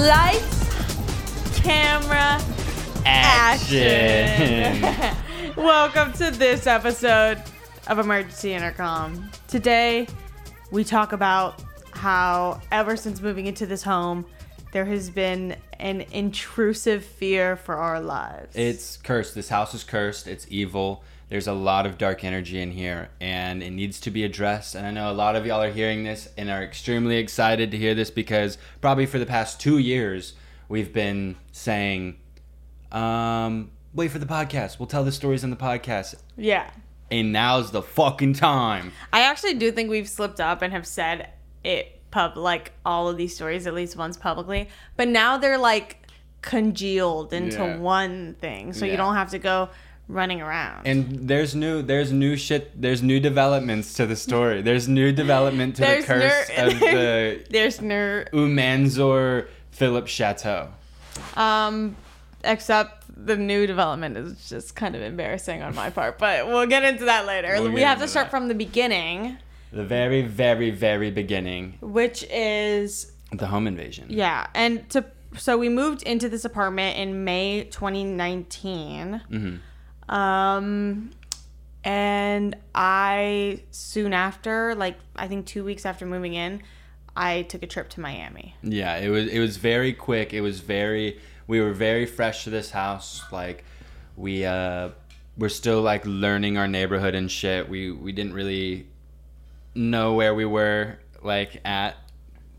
Lights, camera, Action. action. Welcome to this episode of Emergency Intercom. Today, we talk about how ever since moving into this home, there has been an intrusive fear for our lives. It's cursed. This house is cursed. It's evil. There's a lot of dark energy in here and it needs to be addressed. And I know a lot of y'all are hearing this and are extremely excited to hear this because probably for the past two years, we've been saying, um, wait for the podcast. We'll tell the stories on the podcast. yeah. And now's the fucking time. I actually do think we've slipped up and have said it pub like all of these stories at least once publicly, but now they're like congealed into Yeah. one thing, so you don't have to go running around. And there's new there's new shit there's new developments to the story. There's new development to the curse ner- of the There's ner Umanzor Philip Chateau. um except the new development is just kind of embarrassing on my part, but we'll get into that later. We'll we have to start that. from the beginning, The very, very, very beginning. which is The home invasion. yeah, and to so we moved into this apartment in May 2019. hmm Um, and I soon after, like I think two weeks after moving in, I took a trip to Miami. Yeah, it was it was very quick. It was very we were very fresh to this house. Like we uh we're still like learning our neighborhood and shit. We we didn't really know where we were like at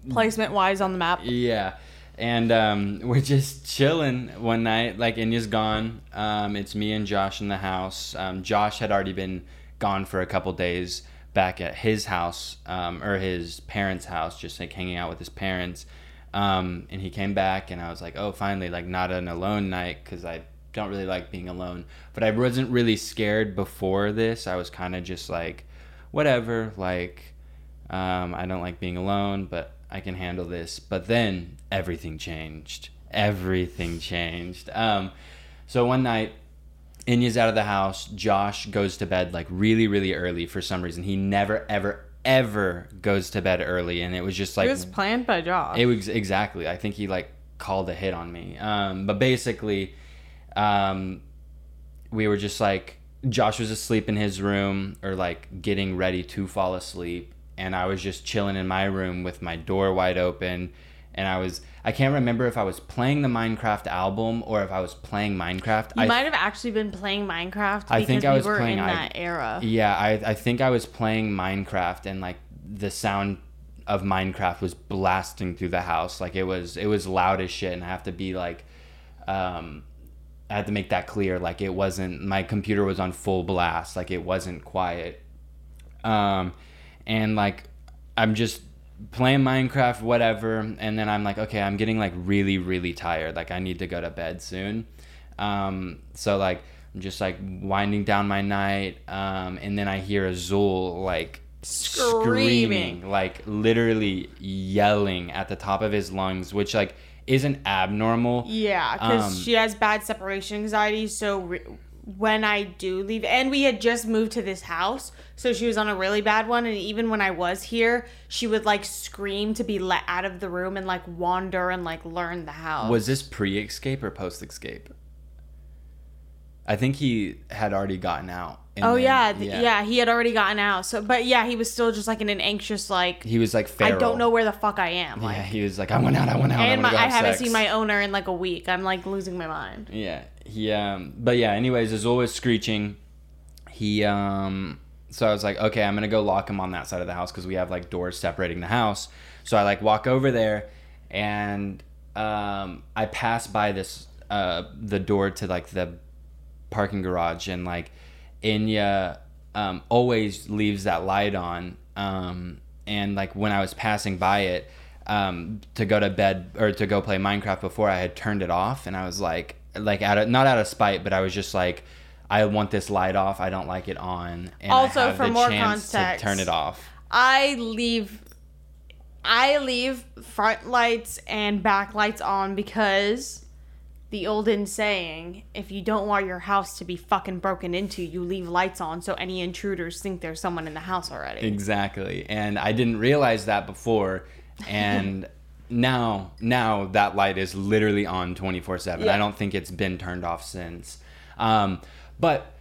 Placement wise on the map. Yeah. And um, we're just chilling one night. Like Enya's gone. Um, it's me and Josh in the house. Um, Josh had already been gone for a couple days back at his house um, or his parents' house, just like hanging out with his parents. Um, and he came back, and I was like, oh, finally, like not an alone night because I don't really like being alone. But I wasn't really scared before this. I was kind of just like, whatever, like um, I don't like being alone, but I can handle this. But then everything changed. Everything changed. Um, so one night, Enya's out of the house. Josh goes to bed like really, really early for some reason. He never, ever, ever goes to bed early, and it was just like it was planned by Josh. it was exactly. I think he like called a hit on me. Um, but basically, um, we were just like Josh was asleep in his room or like getting ready to fall asleep, and I was just chilling in my room with my door wide open, and I was I can't remember if I was playing the Minecraft album or if I was playing Minecraft. you I, might have actually been playing Minecraft because I think I was we were playing in I- that era. Yeah, I, I think I was playing Minecraft and like the sound of Minecraft was blasting through the house. Like it was it was loud as shit and I have to be like um I had to make that clear. Like it wasn't my computer was on full blast. Like it wasn't quiet. Um and like I'm just playing Minecraft, whatever, and then I'm like, okay, I'm getting like really, really tired. Like I need to go to bed soon. Um, so like I'm just like winding down my night, um, and then I hear Azul like Screaming. screaming, like literally yelling at the top of his lungs, which like isn't abnormal. Yeah, because Um, she has bad separation anxiety. So re- when I do leave, and we had just moved to this house, so she was on a really bad one. And even when I was here, she would like scream to be let out of the room and like wander and like learn the house. Was this pre-escape or post-escape? I think he had already gotten out. and Oh then- yeah, th- yeah, He had already gotten out. So, but yeah, he was still just like in an anxious like. He was like I don't know where the fuck I am. Like, Yeah, he was like, I went out, I went out, I, and wanna my, I have haven't sex." seen my owner in like a week. I'm like losing my mind. Yeah, he um, but yeah. Anyways, Azul always screeching. He um, so I was like, okay, I'm gonna go lock him on that side of the house because we have like doors separating the house. So I like walk over there, and um, I pass by this uh the door to like the parking garage, and like Enya um always leaves that light on. Um, and like when I was passing by it. Um, to go to bed or to go play Minecraft before I had turned it off, and I was like, like out of not out of spite, but I was just like, I want this light off. I don't like it on. And Also, I have for the more chance context- to turn it off. I leave I leave front lights and back lights on because the olden saying, if you don't want your house to be fucking broken into, you leave lights on so any intruders think there's someone in the house already. Exactly. And I didn't realize that before. And now now that light is literally on 24 7 i don't think it's been turned off since. Um, but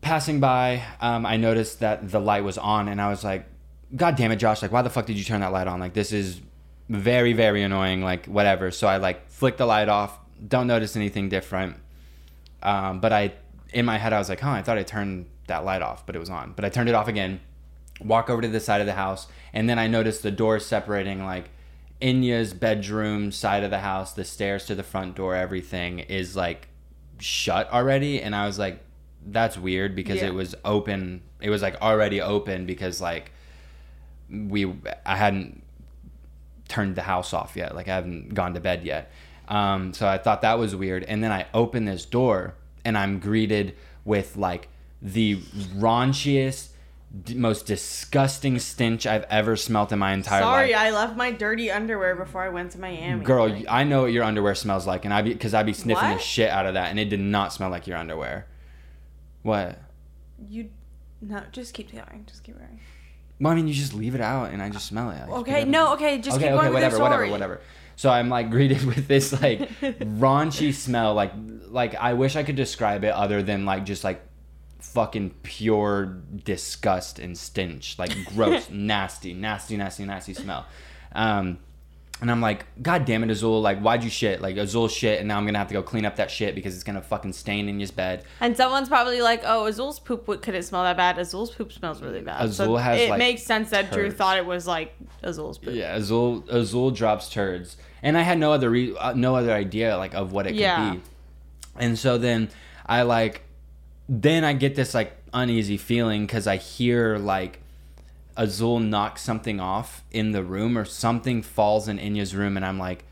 passing by um, i noticed that the light was on and i was like god damn it josh like why the fuck did you turn that light on? Like this is very very annoying like whatever. So i like flick the light off. Don't notice anything different. Um, but i in my head i was like huh i thought i turned that light off but it was on. But i turned it off again walk over to the side of the house and then i noticed the door separating like Enya's bedroom side of the house, the stairs to the front door, everything is like shut already. And I was like, that's weird because Yeah. it was open. It was like already open because like we, I hadn't turned the house off yet. Like I haven't gone to bed yet. Um, so I thought that was weird. And then I open this door and I'm greeted with like the raunchiest, d- most disgusting stench I've ever smelt in my entire Sorry, life. Sorry, I left my dirty underwear before I went to Miami. Girl, Like, I know what your underwear smells like, and I be because I be sniffing the shit out of that, and it did not smell like your underwear. What? you no, just keep going. Just keep going. Well, I mean, you just leave it out, and I just smell it. Just Okay, pick it up. no, okay, just okay, keep going okay, whatever, whatever, whatever. So I'm like greeted with this like raunchy smell, like like I wish I could describe it other than like just like fucking pure disgust and stench, like gross, nasty, nasty, nasty, nasty smell. Um, and I'm like, God damn it, Azul! Like, why'd you shit? Like Azul shit, and now I'm gonna have to go clean up that shit because it's gonna fucking stain in his bed. And someone's probably like, "Oh, Azul's poop couldn't smell that bad. Azul's poop smells really bad." Azul so has, it like, makes sense that Drew thought it was like Azul's poop. Yeah, Azul Azul drops turds, and I had no other re- uh, no other idea like of what it could Yeah. be. And so then I like, then I get this like uneasy feeling because I hear like Azul knock something off in the room or something falls in Enya's room, and I'm like,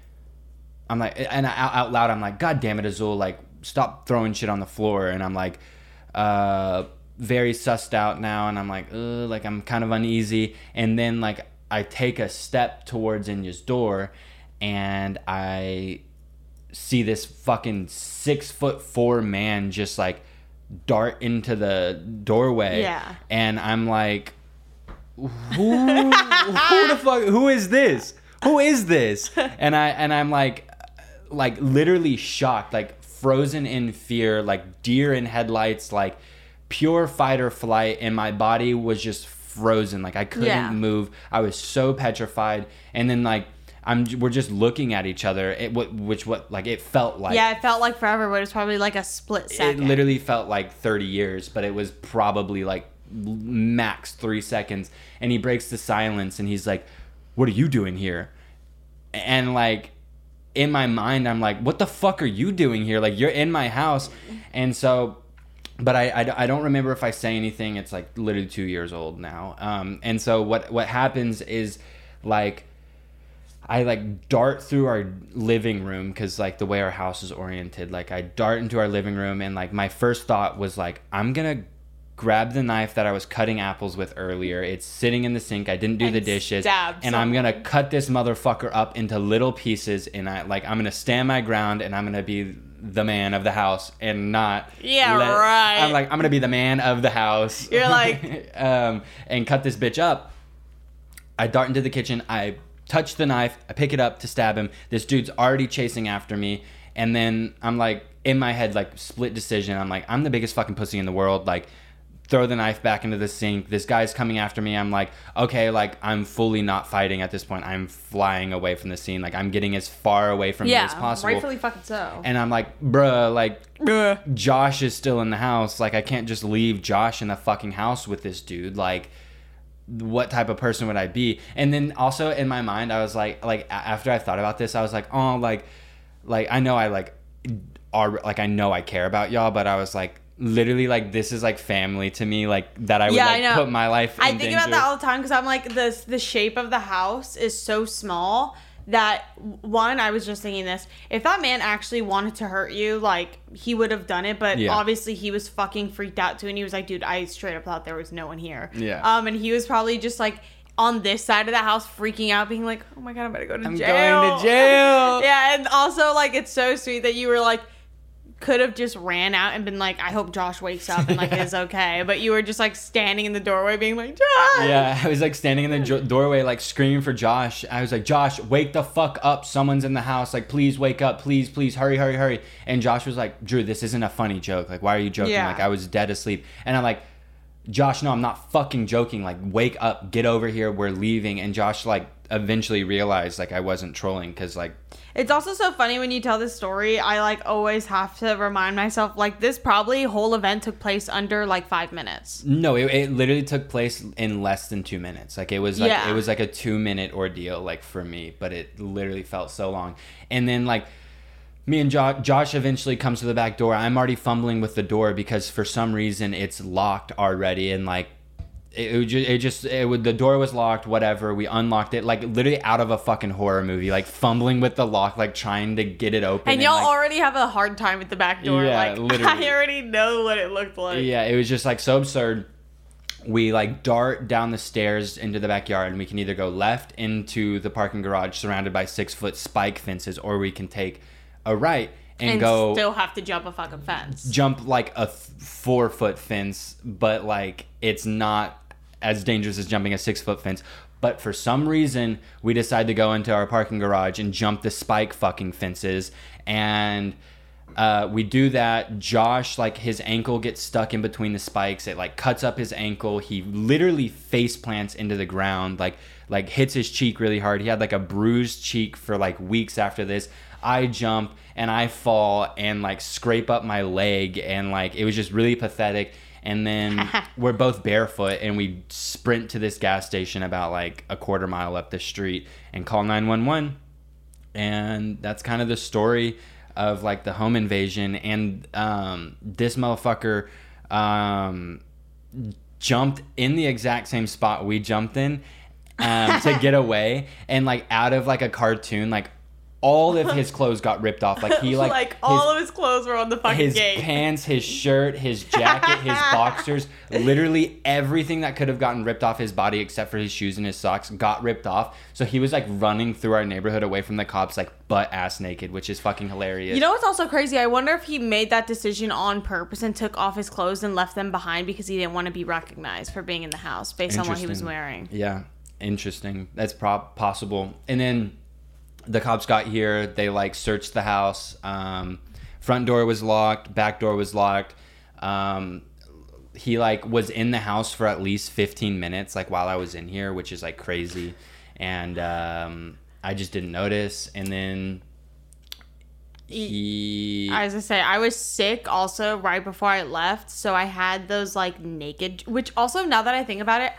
I'm like, and I, out, out loud I'm like, God damn it, Azul! Like, stop throwing shit on the floor, and I'm like, uh, very sussed out now, and I'm like, Ugh, like I'm kind of uneasy, and then like I take a step towards Enya's door, and I see this fucking six foot four man just like dart into the doorway. Yeah. And I'm like, who, who the fuck, who is this? Who is this? And I, and I'm like, like literally shocked, like frozen in fear, like deer in headlights, like pure fight or flight. And my body was just frozen. Like I couldn't Yeah. move. I was so petrified. And then like, I'm, we're just looking at each other. It, what, which, what, like, it felt like yeah, it felt like forever, but it was probably like a split it literally felt like 30 years, but it was probably like max three seconds. And he breaks the silence and he's like, What are you doing here? And like, in my mind, I'm like, What the fuck are you doing here? Like, you're in my house. And so, but I, I, I don't remember if I say anything. It's like literally two years old now. Um, and so, what, what happens is like, I like dart through our living room because like the way our house is oriented, like I dart into our living room and like my first thought was like I'm gonna grab the knife that I was cutting apples with earlier. It's sitting in the sink. I didn't do And the dishes, and I'm gonna cut this motherfucker up into little pieces. And I like I'm gonna stand my ground and I'm gonna be the man of the house and not Yeah, right. I'm like I'm gonna be the man of the house. You're like- um, and cut this bitch up. I dart into the kitchen. I touch the knife. I pick it up to stab him. This dude's already chasing after me. And then I'm like, in my head, like, split decision. I'm like, I'm the biggest fucking pussy in the world. Like, throw the knife back into the sink. This guy's coming after me. I'm like, okay, like, I'm fully not fighting at this point. I'm flying away from the scene. Like, I'm getting as far away from yeah, me as possible. rightfully fucking so. And I'm like, bruh, like, Josh is still in the house. Like, I can't just leave Josh in the fucking house with this dude. Like, what type of person would I be? And then also in my mind, I was like, like after I thought about this, I was like, oh, like, like I know I like are like I know I care about y'all, but I was like, literally, like this is like family to me, like that I would Yeah, I like know. put my life. In I think danger. about that all the time because I'm like the the shape of the house is so small that one I was just thinking this if that man actually wanted to hurt you like he would have done it but Yeah. obviously he was fucking freaked out too and he was like dude I straight up thought there was no one here Yeah. um and he was probably just like on this side of the house freaking out being like oh my god I'm gonna go to I'm jail going to jail. yeah and also like it's so sweet that you were like could have just ran out and been like, I hope Josh wakes up and like is okay. But you were just like standing in the doorway being like, Josh. Yeah, I was like standing in the jo- doorway, like screaming for Josh. I was like, Josh, wake the fuck up. Someone's in the house. Like, please wake up. Please, please, hurry, hurry, hurry. And Josh was like, Drew, this isn't a funny joke. Like, why are you joking? Yeah. Like, I was dead asleep. And I'm like, Josh, no, I'm not fucking joking. Like, wake up, get over here. We're leaving. And Josh, like, eventually realized, like, I wasn't trolling because, like, It's also so funny when you tell this story. I like always have to remind myself like this probably whole event took place under like five minutes. No, it, it literally took place in less than two minutes. Like it was like Yeah. it was like a two minute ordeal, like for me, but it literally felt so long. And then like me and jo- Josh eventually comes to the back door. I'm already fumbling with the door because for some reason it's locked already, and like it, it, just, it just it would the door was locked. Whatever, we unlocked it like literally out of a fucking horror movie, like fumbling with the lock, like trying to get it open. And y'all like, already have a hard time at the back door. Yeah, like literally. I already know what it looked like. Yeah, it was just like so absurd. We like dart down the stairs into the backyard, and we can either go left into the parking garage surrounded by six foot spike fences, or we can take a right and, And go still have to jump a fucking fence. jump like a th- four foot fence, but like it's not as dangerous as jumping a six foot fence. But for some reason, we decide to go into our parking garage and jump the spike fucking fences. And uh, we do that. Josh, like his ankle gets stuck in between the spikes. It like cuts up his ankle. He literally face plants into the ground, like like hits his cheek really hard. He had like a bruised cheek for like weeks after this. I jump and I fall and like scrape up my leg and like it was just really pathetic. And then we're both barefoot and we sprint to this gas station about like a quarter mile up the street and call 911 and that's kind of the story of like the home invasion. And um, this motherfucker um, jumped in the exact same spot we jumped in um, to get away. And like out of like a cartoon like all of his clothes got ripped off like he like, his- all of his clothes were on the fucking his gate. pants, his shirt, his jacket, his boxers, literally everything that could have gotten ripped off his body except for his shoes and his socks got ripped off. So he was like running through our neighborhood away from the cops, like butt ass naked, which is fucking hilarious. You know what's also crazy? I wonder if he made that decision on purpose and took off his clothes and left them behind because he didn't want to be recognized for being in the house based on what he was wearing. Yeah, interesting. That's prob possible. And then the cops got here. They like searched the house. Um, front door was locked. Back door was locked. Um, he like was in the house for at least 15 minutes, like while I was in here, which is like crazy. And um, I just didn't notice. And then he. As I say, I was sick also right before I left, so I had those like naked. Which also, now that I think about it,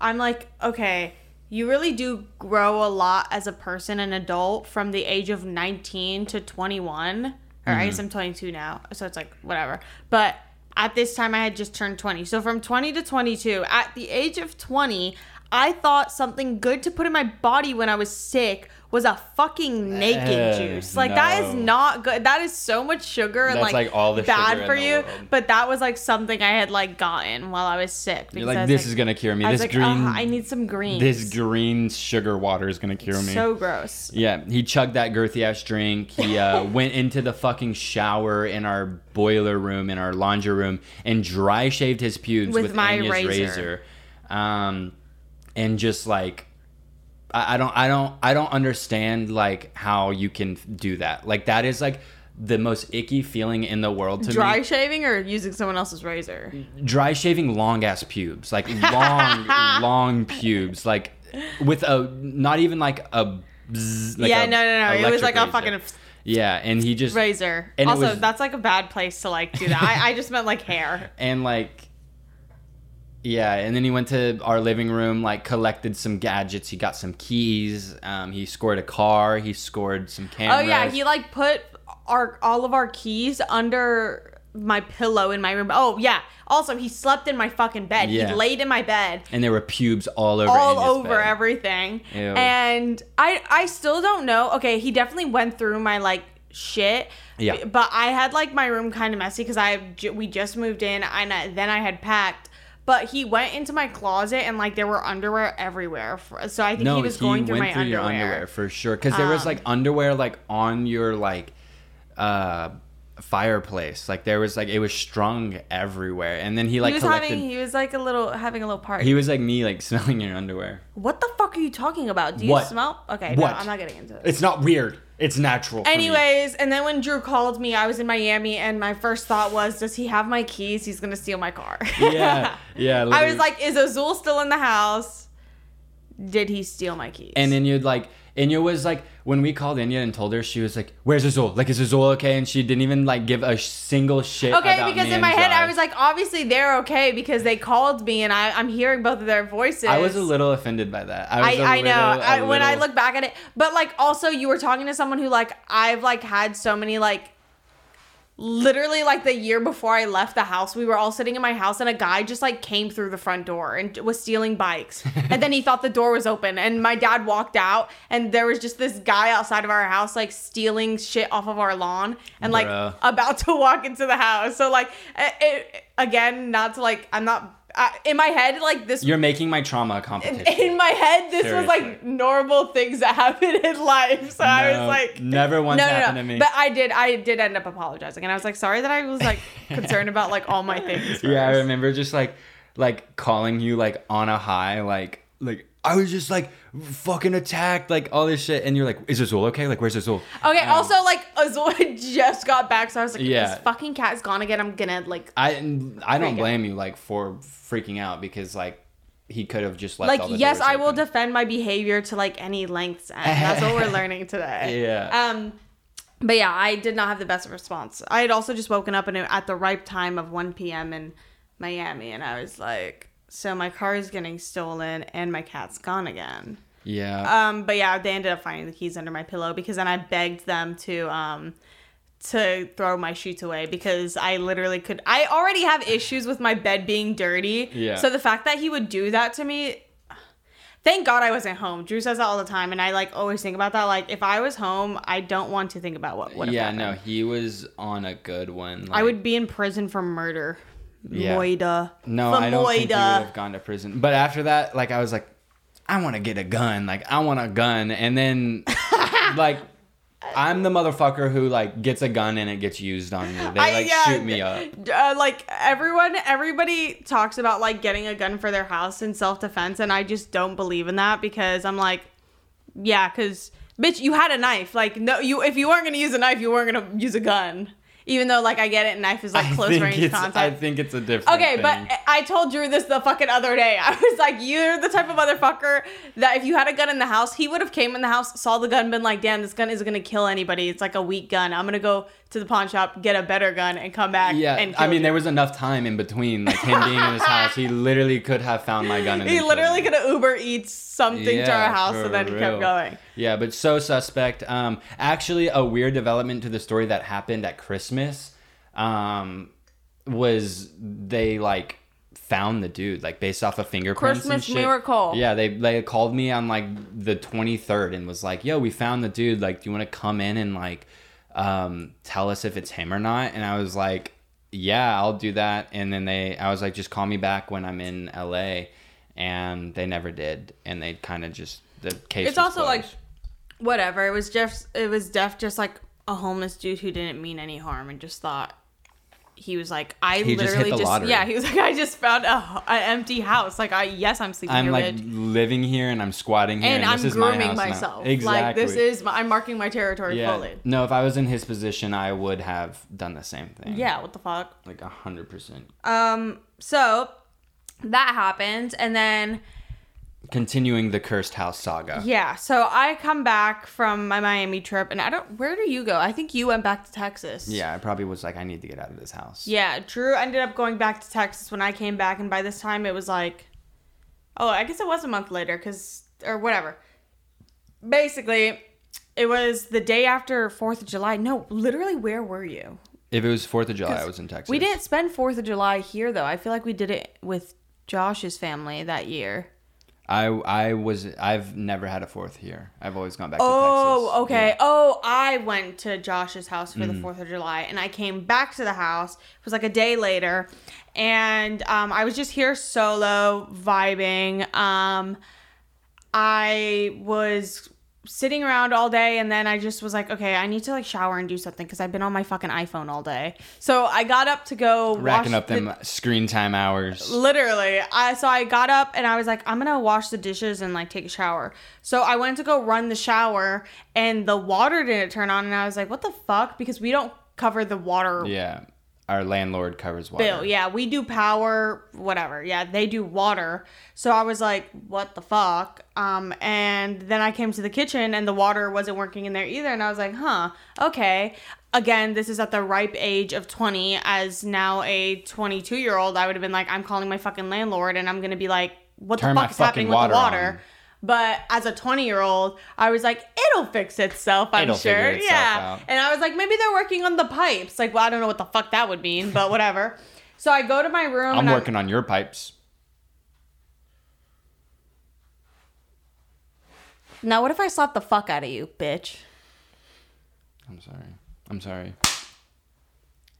I'm like, okay, you really do grow a lot as a person, an adult, from the age of 19 to 21. Or I guess mm-hmm. I'm 22 now, so it's like whatever. But at this time, I had just turned 20. So from 20 to 22, at the age of 20, I thought something good to put in my body when I was sick was a fucking naked Uh, juice. Like that is not good. That is so much sugar and That's, like, like, all the bad for the you. world. But that was like something I had like gotten while I was sick. You're like, this is gonna cure me. This like, green, "Ugh, I need some green. this green sugar water is gonna cure me. so gross. Yeah, he chugged that girthy ass drink. He uh, went into the fucking shower in our boiler room, in our laundry room, and dry shaved his pubes With with, my razor. razor. Um, and just like, I, I don't, I don't, I don't understand like how you can do that. Like that is like the most icky feeling in the world to Dry me. Dry shaving or using someone else's razor? Dry shaving long ass pubes, like long, long pubes, like with a not even like a. bzz, like yeah, a no, no, no. It was like a fucking Yeah, and he just razor. And also, was- that's like a bad place to like do that. I, I just meant like hair. and like yeah, and then he went to our living room, like collected some gadgets. He got some keys. Um, he scored a car. He scored some cameras. Oh yeah, he like put our all of our keys under my pillow in my room. Oh yeah. Also, he slept in my fucking bed. Yeah. He laid in my bed. and there were pubes all over. all over bed. everything. Ew. And I I still don't know. Okay, he definitely went through my like shit. Yeah. But I had like my room kind of messy because I we just moved in and I, then I had packed. But he went into my closet and like there were underwear everywhere. For, so I think No, he was going through my through underwear. your underwear for sure. Because there was Um, like underwear like on your like, uh, fireplace. Like there was like it was strung everywhere, and then he like he was collected. having he was like a little having a little party. he was like me, like smelling your underwear. what the fuck are you talking about? Do you What? smell? Okay, What? no, I'm not getting into it. It's not weird. It's natural. Anyways, and then when Drew called me, I was in Miami, and my first thought was, does he have my keys? He's gonna steal my car. Yeah, yeah. I was like, is Azul still in the house? Did he steal my keys? And then you'd like, Enya was like, when we called Enya and told her, she was like, "Where's Azul? Like, is Azul okay?" And she didn't even like give a single shit. Okay, because in my head I was like, obviously they're okay because they called me and I, I'm hearing both of their voices. I was a little offended by that. I, I, was a I know. little- I, when I look back at it, but like also you were talking to someone who like I've like had so many like literally like the year before I left the house, we were all sitting in my house and a guy just like came through the front door and was stealing bikes. and then he thought the door was open and my dad walked out and there was just this guy outside of our house like stealing shit off of our lawn and like Bruh. about to walk into the house. So like it, it, again, not to like I'm not I, in my head like this You're making my trauma a competition. in my head, this was like normal things that happen in life. So I was like, never once happened to me. But I did, I did end up apologizing, and I was like, sorry that I was like concerned about like all my things. Yeah, I remember just like like calling you like on a high, like like I was just like fucking attacked, like all this shit, and you're like, "Is Azul okay? Like, where's Azul?" Okay. Um, also, like Azul just got back, so I was like, Yeah. this fucking cat is gone again. I'm gonna like, I I don't blame you like for freaking out because like he could have just left. like yes, I will defend my behavior to like any lengths, and that's what we're learning today. Yeah. Um, but yeah, I did not have the best response. I had also just woken up and at the ripe time of 1 p.m. in Miami, and I was like, so my car is getting stolen and my cat's gone again. yeah. Um, but yeah, they ended up finding the keys under my pillow because then I begged them to um to throw my sheets away because I literally could. I already have issues with my bed being dirty. Yeah. So the fact that he would do that to me. Thank God I wasn't home. Drew says that all the time, and I like always think about that. Like, if I was home, I don't want to think about what would yeah, happened. no, he was on a good one. I would be in prison for murder. Yeah. Moida. No, For I don't think he would have gone to prison. But after that, like I was like, I want to get a gun. Like I want a gun, and then like I'm the motherfucker who like gets a gun and it gets used on me. They I- like yeah, shoot me up. uh, like everyone everybody talks about like getting a gun for their house in self-defense and i just don't believe in that because i'm like yeah because bitch you had a knife like no you if you weren't gonna use a knife you weren't gonna use a gun even though like i get it knife is like close range contact I think it's a different. Okay, thing. but I told Drew this the fucking other day. I was like, you're the type of motherfucker that if you had a gun in the house, he would have came in the house, saw the gun, been like, damn, this gun isn't gonna kill anybody. It's like a weak gun. I'm gonna go to the pawn shop, get a better gun, and come back. yeah, and I mean you. there was enough time in between, like him being in his house. He literally could have found my gun. And He literally could have Uber Eats something to our house and then real. kept going. Yeah, but so suspect. Um, actually, a weird development to the story that happened at Christmas, um, was they like found the dude like based off of fingerprints. and Christmas miracle. Yeah, they they called me on like the twenty third and was like, "Yo, we found the dude. Like, do you want to come in and like, um, tell us if it's him or not?" And I was like, "Yeah, I'll do that." And then they, I was like, "Just call me back when I'm in LA," and they never did. And they kind of just the case. It's also like whatever. It was just it was def just like a homeless dude who didn't mean any harm and just thought he was like I He just literally just, lottery. yeah he was like I just found a, an empty house like I yes I'm sleeping I'm here like bitch. living here and I'm squatting here and, and, I'm this is my grooming house now. myself Exactly. like this is my, I'm marking my territory yeah. fully No, if I was in his position, I would have done the same thing. yeah what the fuck Like a hundred percent. um so that happened and then Continuing the cursed house saga. yeah so I come back from my Miami trip and I don't where do you go I think you went back to Texas Yeah, I probably was like, I need to get out of this house. Yeah, Drew ended up going back to Texas when I came back, and by this time it was like, oh, I guess it was a month later, cause or whatever. Basically, it was the day after Fourth of July. No, literally, where were you? If it was Fourth of July, I was in Texas. We didn't spend Fourth of July here though. I feel like we did it with Josh's family that year. I I was I've never had a fourth here. I've always gone back to Oh, Texas. okay. Yeah. Mm. Oh, I went to Josh's house for the Fourth of July, and I came back to the house. It was like a day later, and um, I was just here solo vibing. Um, I was sitting around all day and then I just was like, okay, I need to like shower and do something because I've been on my fucking iPhone all day. So I got up to go Racking up them the- screen time hours. Literally, I so I got up and I was like, I'm gonna wash the dishes and like take a shower. So I went to go run the shower and the water didn't turn on, and I was like, what the fuck? Because we don't cover the water Yeah. Our landlord covers water. bill. Yeah, we do power, whatever. Yeah, they do water. So I was like, what the fuck? Um, and then I came to the kitchen and the water wasn't working in there either. And I was like, huh, okay. Again, this is at the ripe age of 20. As now a 22 year old, I would have been like, I'm calling my fucking landlord and I'm going to be like, what Turn the fuck is happening with the water water? on. But as a 20 year old, I was like, it'll fix itself, I'm It'll sure. itself yeah. out. And I was like, maybe they're working on the pipes. Like, well, I don't know what the fuck that would mean, but whatever. So I go to my room. I'm and working on your pipes. Now, what if I slap the fuck out of you, bitch? I'm sorry. I'm sorry.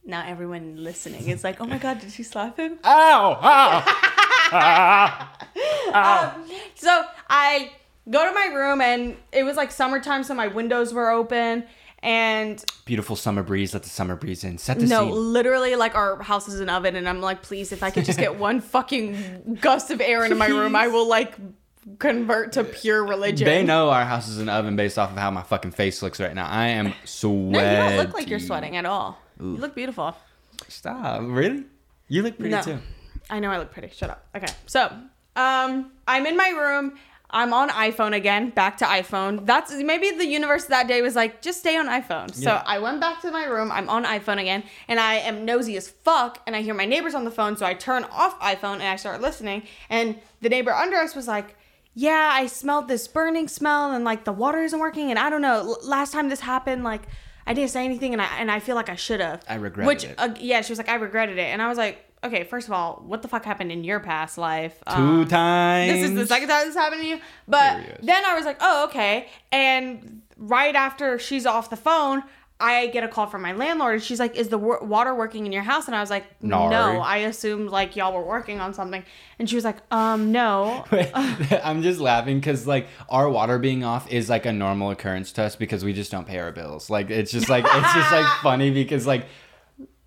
Now everyone listening is like, oh my god, did she slap him? Ow! Ow! Um, so I go to my room and it was like summertime, so my windows were open. And Beautiful summer breeze. Let the summer breeze in. Set the scene. no, scene. literally, like our house is an oven, and I'm like, please, if I could just get one fucking gust of air into my room, I will like convert to pure religion. They know our house is an oven based off of how my fucking face looks right now. I am sweating. No, you don't look like you're sweating at all. You look beautiful. Stop. Really? You look pretty No. too. I know I look pretty. Shut up. Okay. So, um, I'm in my room. I'm on iPhone again. Back to iPhone. That's maybe the universe that day was like, just stay on iPhone. So I went back to my room. I'm on iPhone again, and I am nosy as fuck. And I hear my neighbors on the phone, so I turn off iPhone and I start listening. And the neighbor under us was like. Yeah, I smelled this burning smell and like the water isn't working and I don't know. Last time this happened, like I didn't say anything and I and I feel like I should have. I regretted Which it. uh, yeah, she was like, I regretted it, and I was like, okay, first of all, what the fuck happened in your past life? Two Um, times. This is the second time this happened to you. But then I was like, oh, okay. And right after she's off the phone, I get a call from my landlord, and she's like, "Is the wa- water working in your house?" And I was like, No. "No." I assumed like y'all were working on something, and she was like, "Um, no." I'm just laughing because like our water being off is like a normal occurrence to us because we just don't pay our bills. Like it's just like it's just like funny because like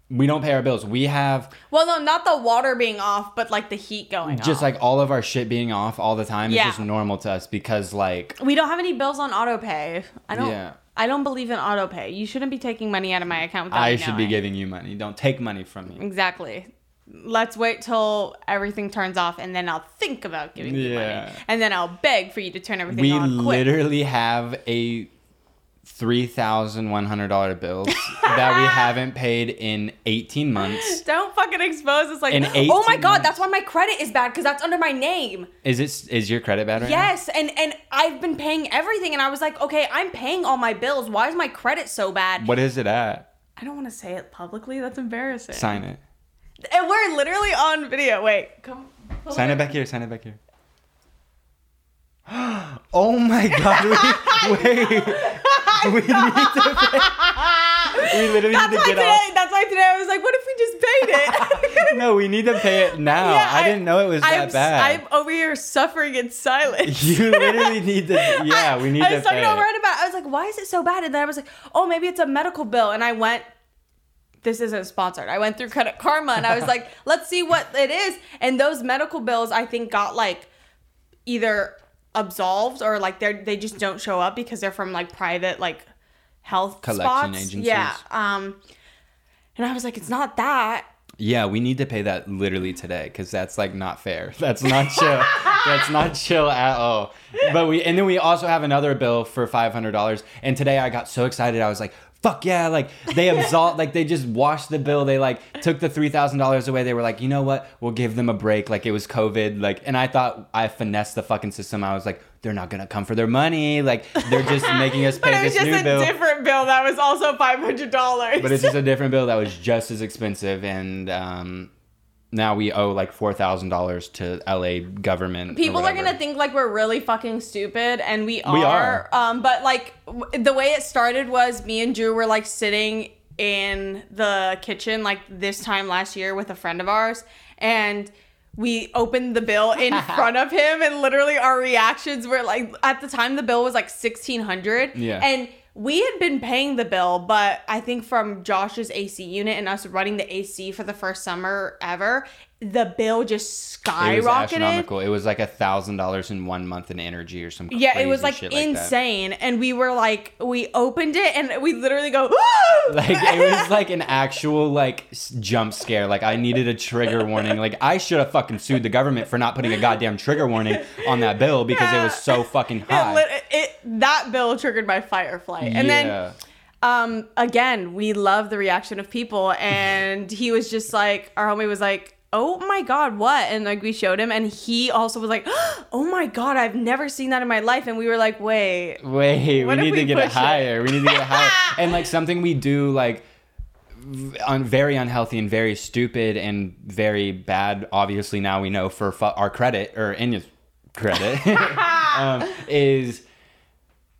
we don't pay our bills. We have well, no, not the water being off, but like the heat going just off. like all of our shit being off all the time. Yeah. It's just normal to us because like we don't have any bills on auto pay. I don't. Yeah. I don't believe in auto pay. You shouldn't be taking money out of my account. Without I should be giving you money. Don't take money from me. Exactly. Let's wait till everything turns off and then I'll think about giving you money. And then I'll beg for you to turn everything We on quick. literally have a three thousand one hundred dollar bills that we haven't paid in eighteen months. Don't fucking expose us like, In 18 oh my god, months. that's why my credit is bad because that's under my name. Is it is your credit bad right now? Yes, and and I've been paying everything, and I was like, okay, I'm paying all my bills. Why is my credit so bad? What is it at? I don't want to say it publicly. That's embarrassing. Sign it. And we're literally on video. Wait, come. Sign it back here. Sign it back here. oh my god! We, wait, we need to. Pay, we literally That's need to today. get off. That's why today I was like, what if we just paid it? No, we need to pay it now. Yeah, I, didn't know it was that I'm, bad. I'm over here suffering in silence. you literally need to. Yeah, we need I to was talking pay. to it. About. I was like, "Why is it so bad?" And then I was like, "Oh, maybe it's a medical bill." And I went. This isn't sponsored. I went through Credit Karma and I was like, "Let's see what it is." And those medical bills, I think, got like either absolved or like they they just don't show up because they're from like private like health Collection spots. agencies. Yeah. Um. And I was like, "It's not that." Yeah, we need to pay that literally today because that's like not fair. That's not chill. that's not chill at all. But we and then we also have another bill for five hundred dollars. And today I got so excited. I was like, "Fuck yeah!" Like they absolved, like they just washed the bill. They like took the three thousand dollars away. They were like, "You know what? We'll give them a break." Like it was COVID. Like, and I thought I finessed the fucking system. I was like, "They're not gonna come for their money. Like they're just making us But pay it was this just new a bill." different bill that was also five hundred dollars. but it's just a different bill that was just as expensive and um now we owe like four thousand dollars to LA government. People are gonna think like we're really fucking stupid, and we are. We are. Um, but like w- the way it started was me and Drew were like sitting in the kitchen like this time last year with a friend of ours, and we opened the bill in front of him and literally our reactions were like at the time the bill was like 1600 Yeah. and we had been paying the bill but i think from josh's ac unit and us running the ac for the first summer ever the bill just skyrocketed. It was astronomical. It was like a thousand dollars in one month in energy or some. yeah, it was like insane. and we were like, we opened it and we literally go, like it was like an actual like jump scare like i needed a trigger warning like i should have fucking sued the government for not putting a goddamn trigger warning on that bill because it was so fucking it, high lit- it, that bill triggered my fire flight. And then um again we love the reaction of people and he was just like our homie was like oh my god what? And like we showed him and he also was like oh my god i've never seen that in my life. And we were like wait. Wait we need we to get it push it? higher. We need to get it higher. And like something we do like un- very unhealthy and very stupid and very bad obviously now we know for fu- our credit or Enya's credit um, is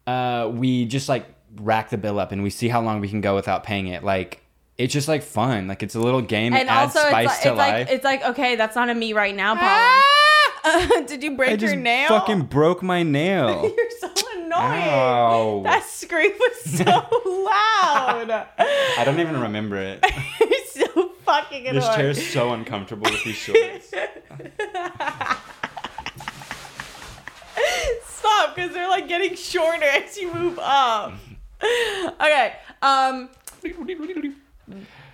uh, we just like rack the bill up and we see how long we can go without paying it. Like it's just like fun. Like it's a little game. And adds also it's, spice like, to it's life. like it's like okay that's not a me right now problem did you break I just your nail? You fucking broke my nail. You're so annoying. Ow. that scream was so loud. I don't even remember it. You're so fucking annoying this chair is so uncomfortable with these shorts. Stop, because they're like getting shorter as you move up. okay. Um.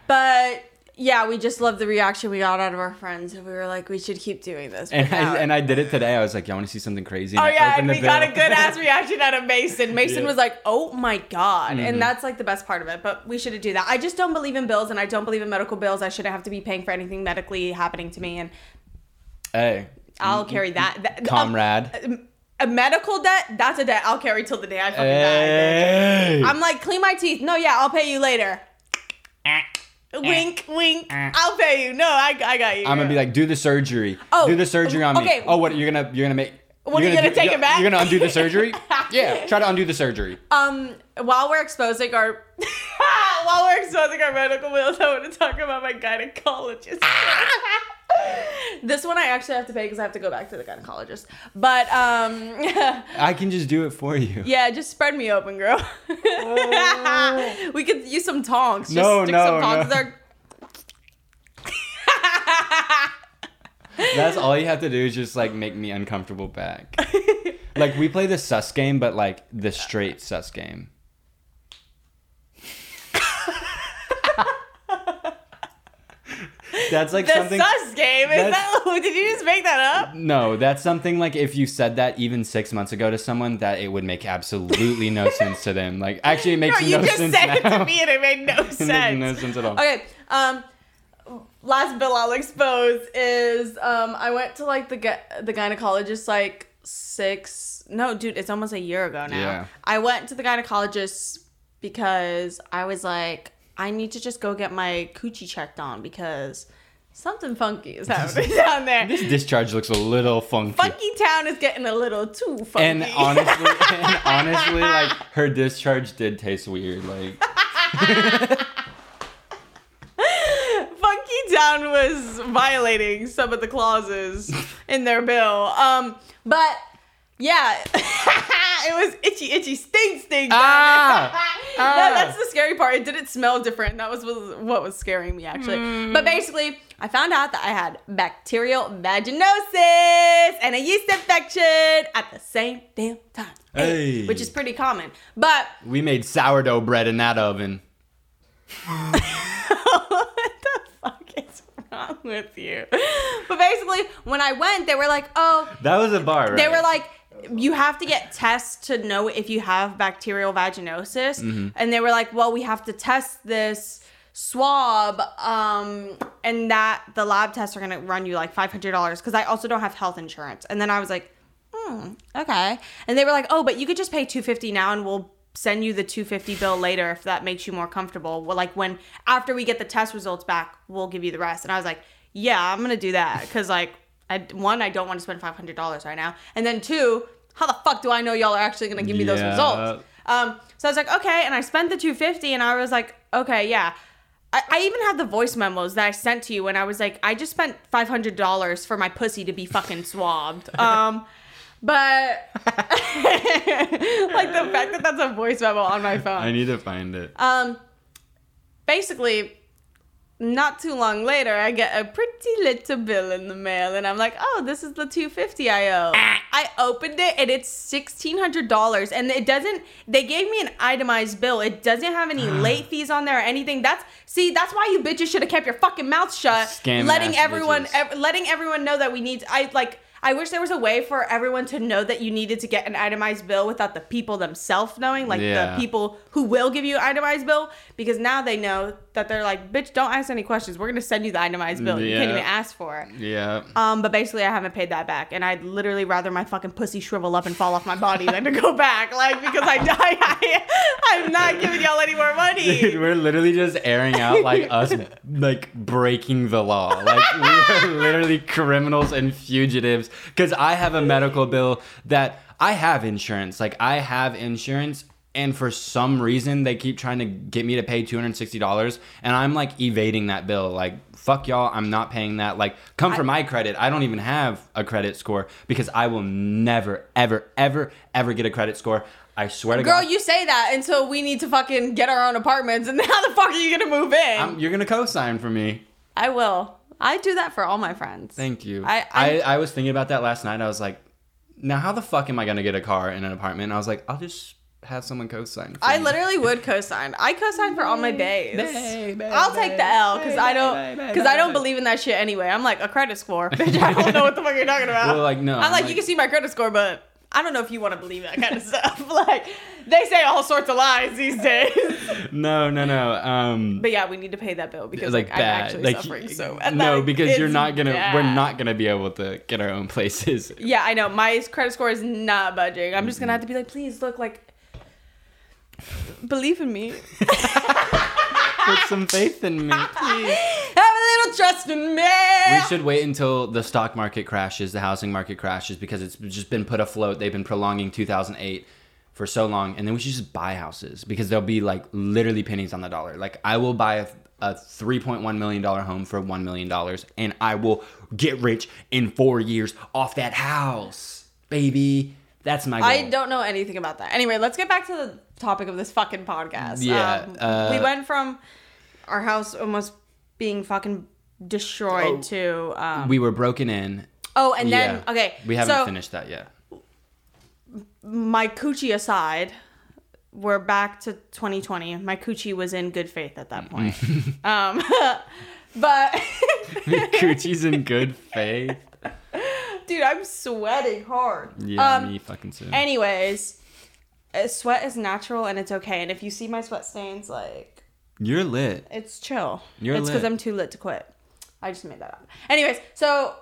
But yeah, we just love the reaction we got out of our friends, and we were like, we should keep doing this. And I, and I did it today. I was like, "You want to see something crazy?" Oh I yeah, and we got a good ass reaction out of Mason. Mason Yeah. Mm-hmm. was like, "Oh my god," and that's like the best part of it. But we should do that. I just don't believe in bills, and I don't believe in medical bills. I shouldn't have to be paying for anything medically happening to me, and Hey, I'll carry that. that um, comrade. a medical debt, that's a debt I'll carry till the day I fucking die. Hey. I'm like, clean my teeth. No, yeah, I'll pay you later. Eh. wink, eh. wink. Eh. I'll pay you. No, I, I got you. I'm gonna be like, do the surgery. Oh, do the surgery on okay. me. Oh, what you're gonna you're gonna make? What, you're are you gonna do- take it you're- back? You're gonna undo the surgery? yeah, try to undo the surgery. um, while we're exposing our, while we're exposing our medical bills, I want to talk about my gynecologist. Ah! This one I actually have to pay because I have to go back to the gynecologist. But um, I can just do it for you. yeah, just spread me open, girl. we could use some tongs. Just No, stick no, some tongs no. there. That's all you have to do is just like make me uncomfortable back. like we play the sus game, but like the straight sus game. That's like The something. sus game. Is that? Did you just make that up? No, that's something like if you said that even six months ago to someone, that it would make absolutely no sense to them. Like, actually, it makes No, sense. no, you just sense said now. it to me and it made no it sense. no sense at all. Okay. Um, last bill I'll expose is um I went to like the gy- the gynecologist like six no dude it's almost a year ago now. Yeah. I went to the gynecologist because I was like I need to just go get my coochie checked on because something funky is happening down there. This discharge looks a little funky. Funky town is getting a little too funky. And honestly, and honestly, like her discharge did taste weird. Like, Funky Town was violating some of the clauses in their bill. Um, but yeah, it was itchy, itchy, stink, stink. Ah! no, Ah! that's the scary part. It didn't smell different. That was was- what was scaring me actually. Hmm. But basically, I found out that I had bacterial vaginosis and a yeast infection at the same damn time. Hey. Which is pretty common. But we made sourdough bread in that oven. what the fuck is wrong with you? But basically, when I went, they were like, oh, That was a bar, right? they were like, you have to get tests to know if you have bacterial vaginosis. Mm-hmm. And they were like, well, we have to test this swab um and that the lab tests are going to run you like $500 because i also don't have health insurance. And then i was like hmm, okay. And they were like oh but you could just pay 250 now and we'll send you the 250 bill later if that makes you more comfortable. Well like when after we get the test results back we'll give you the rest. And i was like yeah i'm gonna do that because like I, one i don't want to spend $500 right now. And then two how the fuck do i know y'all are actually gonna give me those Yeah. results um so i was like okay and i spent the 250 and i was like okay yeah I, I even had the voice memos that I sent to you when I was like, I just spent five hundred dollars for my pussy to be fucking swabbed. Um, but like the fact that that's a voice memo on my phone. I need to find it. Um, basically, not too long later, I get a pretty little bill in the mail, and I'm like, "Oh, this is the 250 I owe." I opened it, and it's sixteen hundred dollars, and it doesn't. They gave me an itemized bill. It doesn't have any late fees on there or anything. That's see, that's why you bitches should have kept your fucking mouth shut, Scam letting everyone, ev- letting everyone know that we need. I like. I wish there was a way for everyone to know that you needed to get an itemized bill without the people themselves knowing, like Yeah. the people who will give you an itemized bill, because now they know that they're like, bitch, don't ask any questions. We're gonna send you the itemized bill. You can't even ask for it. Yeah. Um, but basically, I haven't paid that back, and I'd literally rather my fucking pussy shrivel up and fall off my body than to go back, like because I die. I, I'm not giving y'all any more Dude, money. we're literally just airing out like us like breaking the law. Like we are literally criminals and fugitives. Cause I have a medical bill that I have insurance. Like I have insurance and for some reason they keep trying to get me to pay $260 and I'm like evading that bill. Like fuck y'all, I'm not paying that. Like come for my credit. I don't even have a credit score because I will never ever ever ever get a credit score. I swear to Girl, God. Girl, you say that until we need to fucking get our own apartments, and how the fuck are you gonna move in? I'm- you're gonna co-sign for me. I will. I do that for all my friends. Thank you. I- I, I- I, was thinking about that last night. I was like, now how the fuck am I gonna get a car in an apartment? And I was like, I'll just have someone co-sign. For I me. literally would co-sign. I co-sign for all my bays. Bae, bae, I'll take the L because I don't because I don't believe in that shit anyway. I'm like a credit score, bitch. I don't know what the fuck you're talking about. Well, like, no, I'm I'm like, like- you can see my credit score, but I don't know if you want to believe that kind of stuff. like they say all sorts of lies these days. No, no, no. Um, but yeah, we need to pay that bill because like like, I'm actually Like suffering. So no, because you're not gonna. We're not gonna be able to get our own places. Yeah, I know. My credit score is not budging. I'm just gonna have to be like, please look like. Believe in me. Put some faith in me, please. Have a little trust in me. We should wait until the stock market crashes, the housing market crashes, because it's just been put afloat. They've been prolonging 2008 for so long, and then we should just buy houses because they'll be like literally pennies on the dollar. Like I will buy a, a 3.1 million dollar home for one million dollars, and I will get rich in four years off that house, baby. That's my goal. I don't know anything about that. Anyway, let's get back to the topic of this fucking podcast. Yeah, Um, uh, we went from our house almost being fucking destroyed Oh. to. Um, We were broken in. oh, and then Yeah. okay, We haven't so finished that yet. my coochie aside, we're back to 2020. My coochie was in good faith at that point. um, but Coochie's in good faith. Dude, I'm sweating hard. Yeah, Um, me fucking soon. Anyways, sweat is natural and it's okay. And if you see my sweat stains, like You're lit. it's chill. You're it's because. I'm too lit to quit. I just made that up. Anyways, so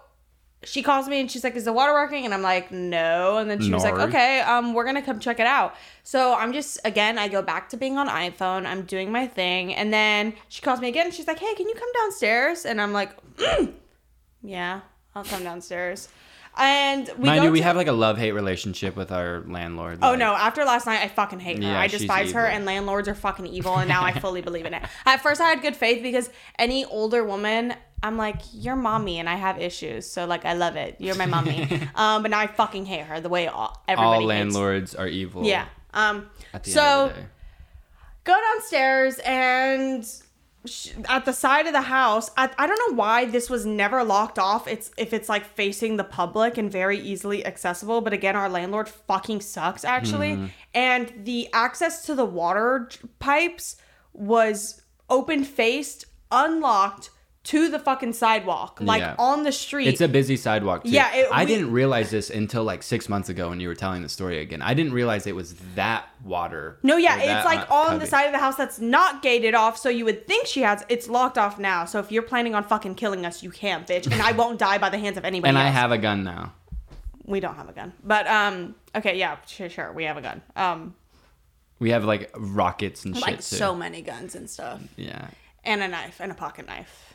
she calls me and she's like, "Is the water working?" And I'm like, "No." And then she was like, "Okay, um, we're gonna come check it out." So I'm just again, I go back to being on iPhone. I'm doing my thing, and then she calls me again. and She's like, "Hey, can you come downstairs?" And I'm like, "Yeah, I'll come downstairs." And we Mind you, we to- have like a love hate relationship with our landlord. Oh like- no! After last night, I fucking hate her. Yeah, I despise her, and landlords are fucking evil. And now I fully believe in it. At first, I had good faith because any older woman, I'm like, you're mommy, and I have issues, so like, I love it. You're my mommy. um, but now I fucking hate her the way all everybody All hates- landlords are evil. Yeah. Um. So end of the day. go downstairs and at the side of the house I, I don't know why this was never locked off it's if it's like facing the public and very easily accessible but again our landlord fucking sucks actually Mm-hmm. and the access to the water pipes was open faced unlocked to the fucking sidewalk like Yeah. on the street It's a busy sidewalk too. Yeah, it- I we- didn't realize this until like six months ago when you were telling the story again. I didn't realize it was that water. No, yeah, it's like on the side of the house that's not gated off, so you would think she has. It's locked off now, so if you're planning on fucking killing us, you can't, bitch, and I won't die by the hands of anybody. And I have a gun now. We don't have a gun, but um, okay, yeah, sure, sure, we have a gun. Um, We have like rockets and shit like so many guns and stuff, yeah. and a knife and a pocket knife,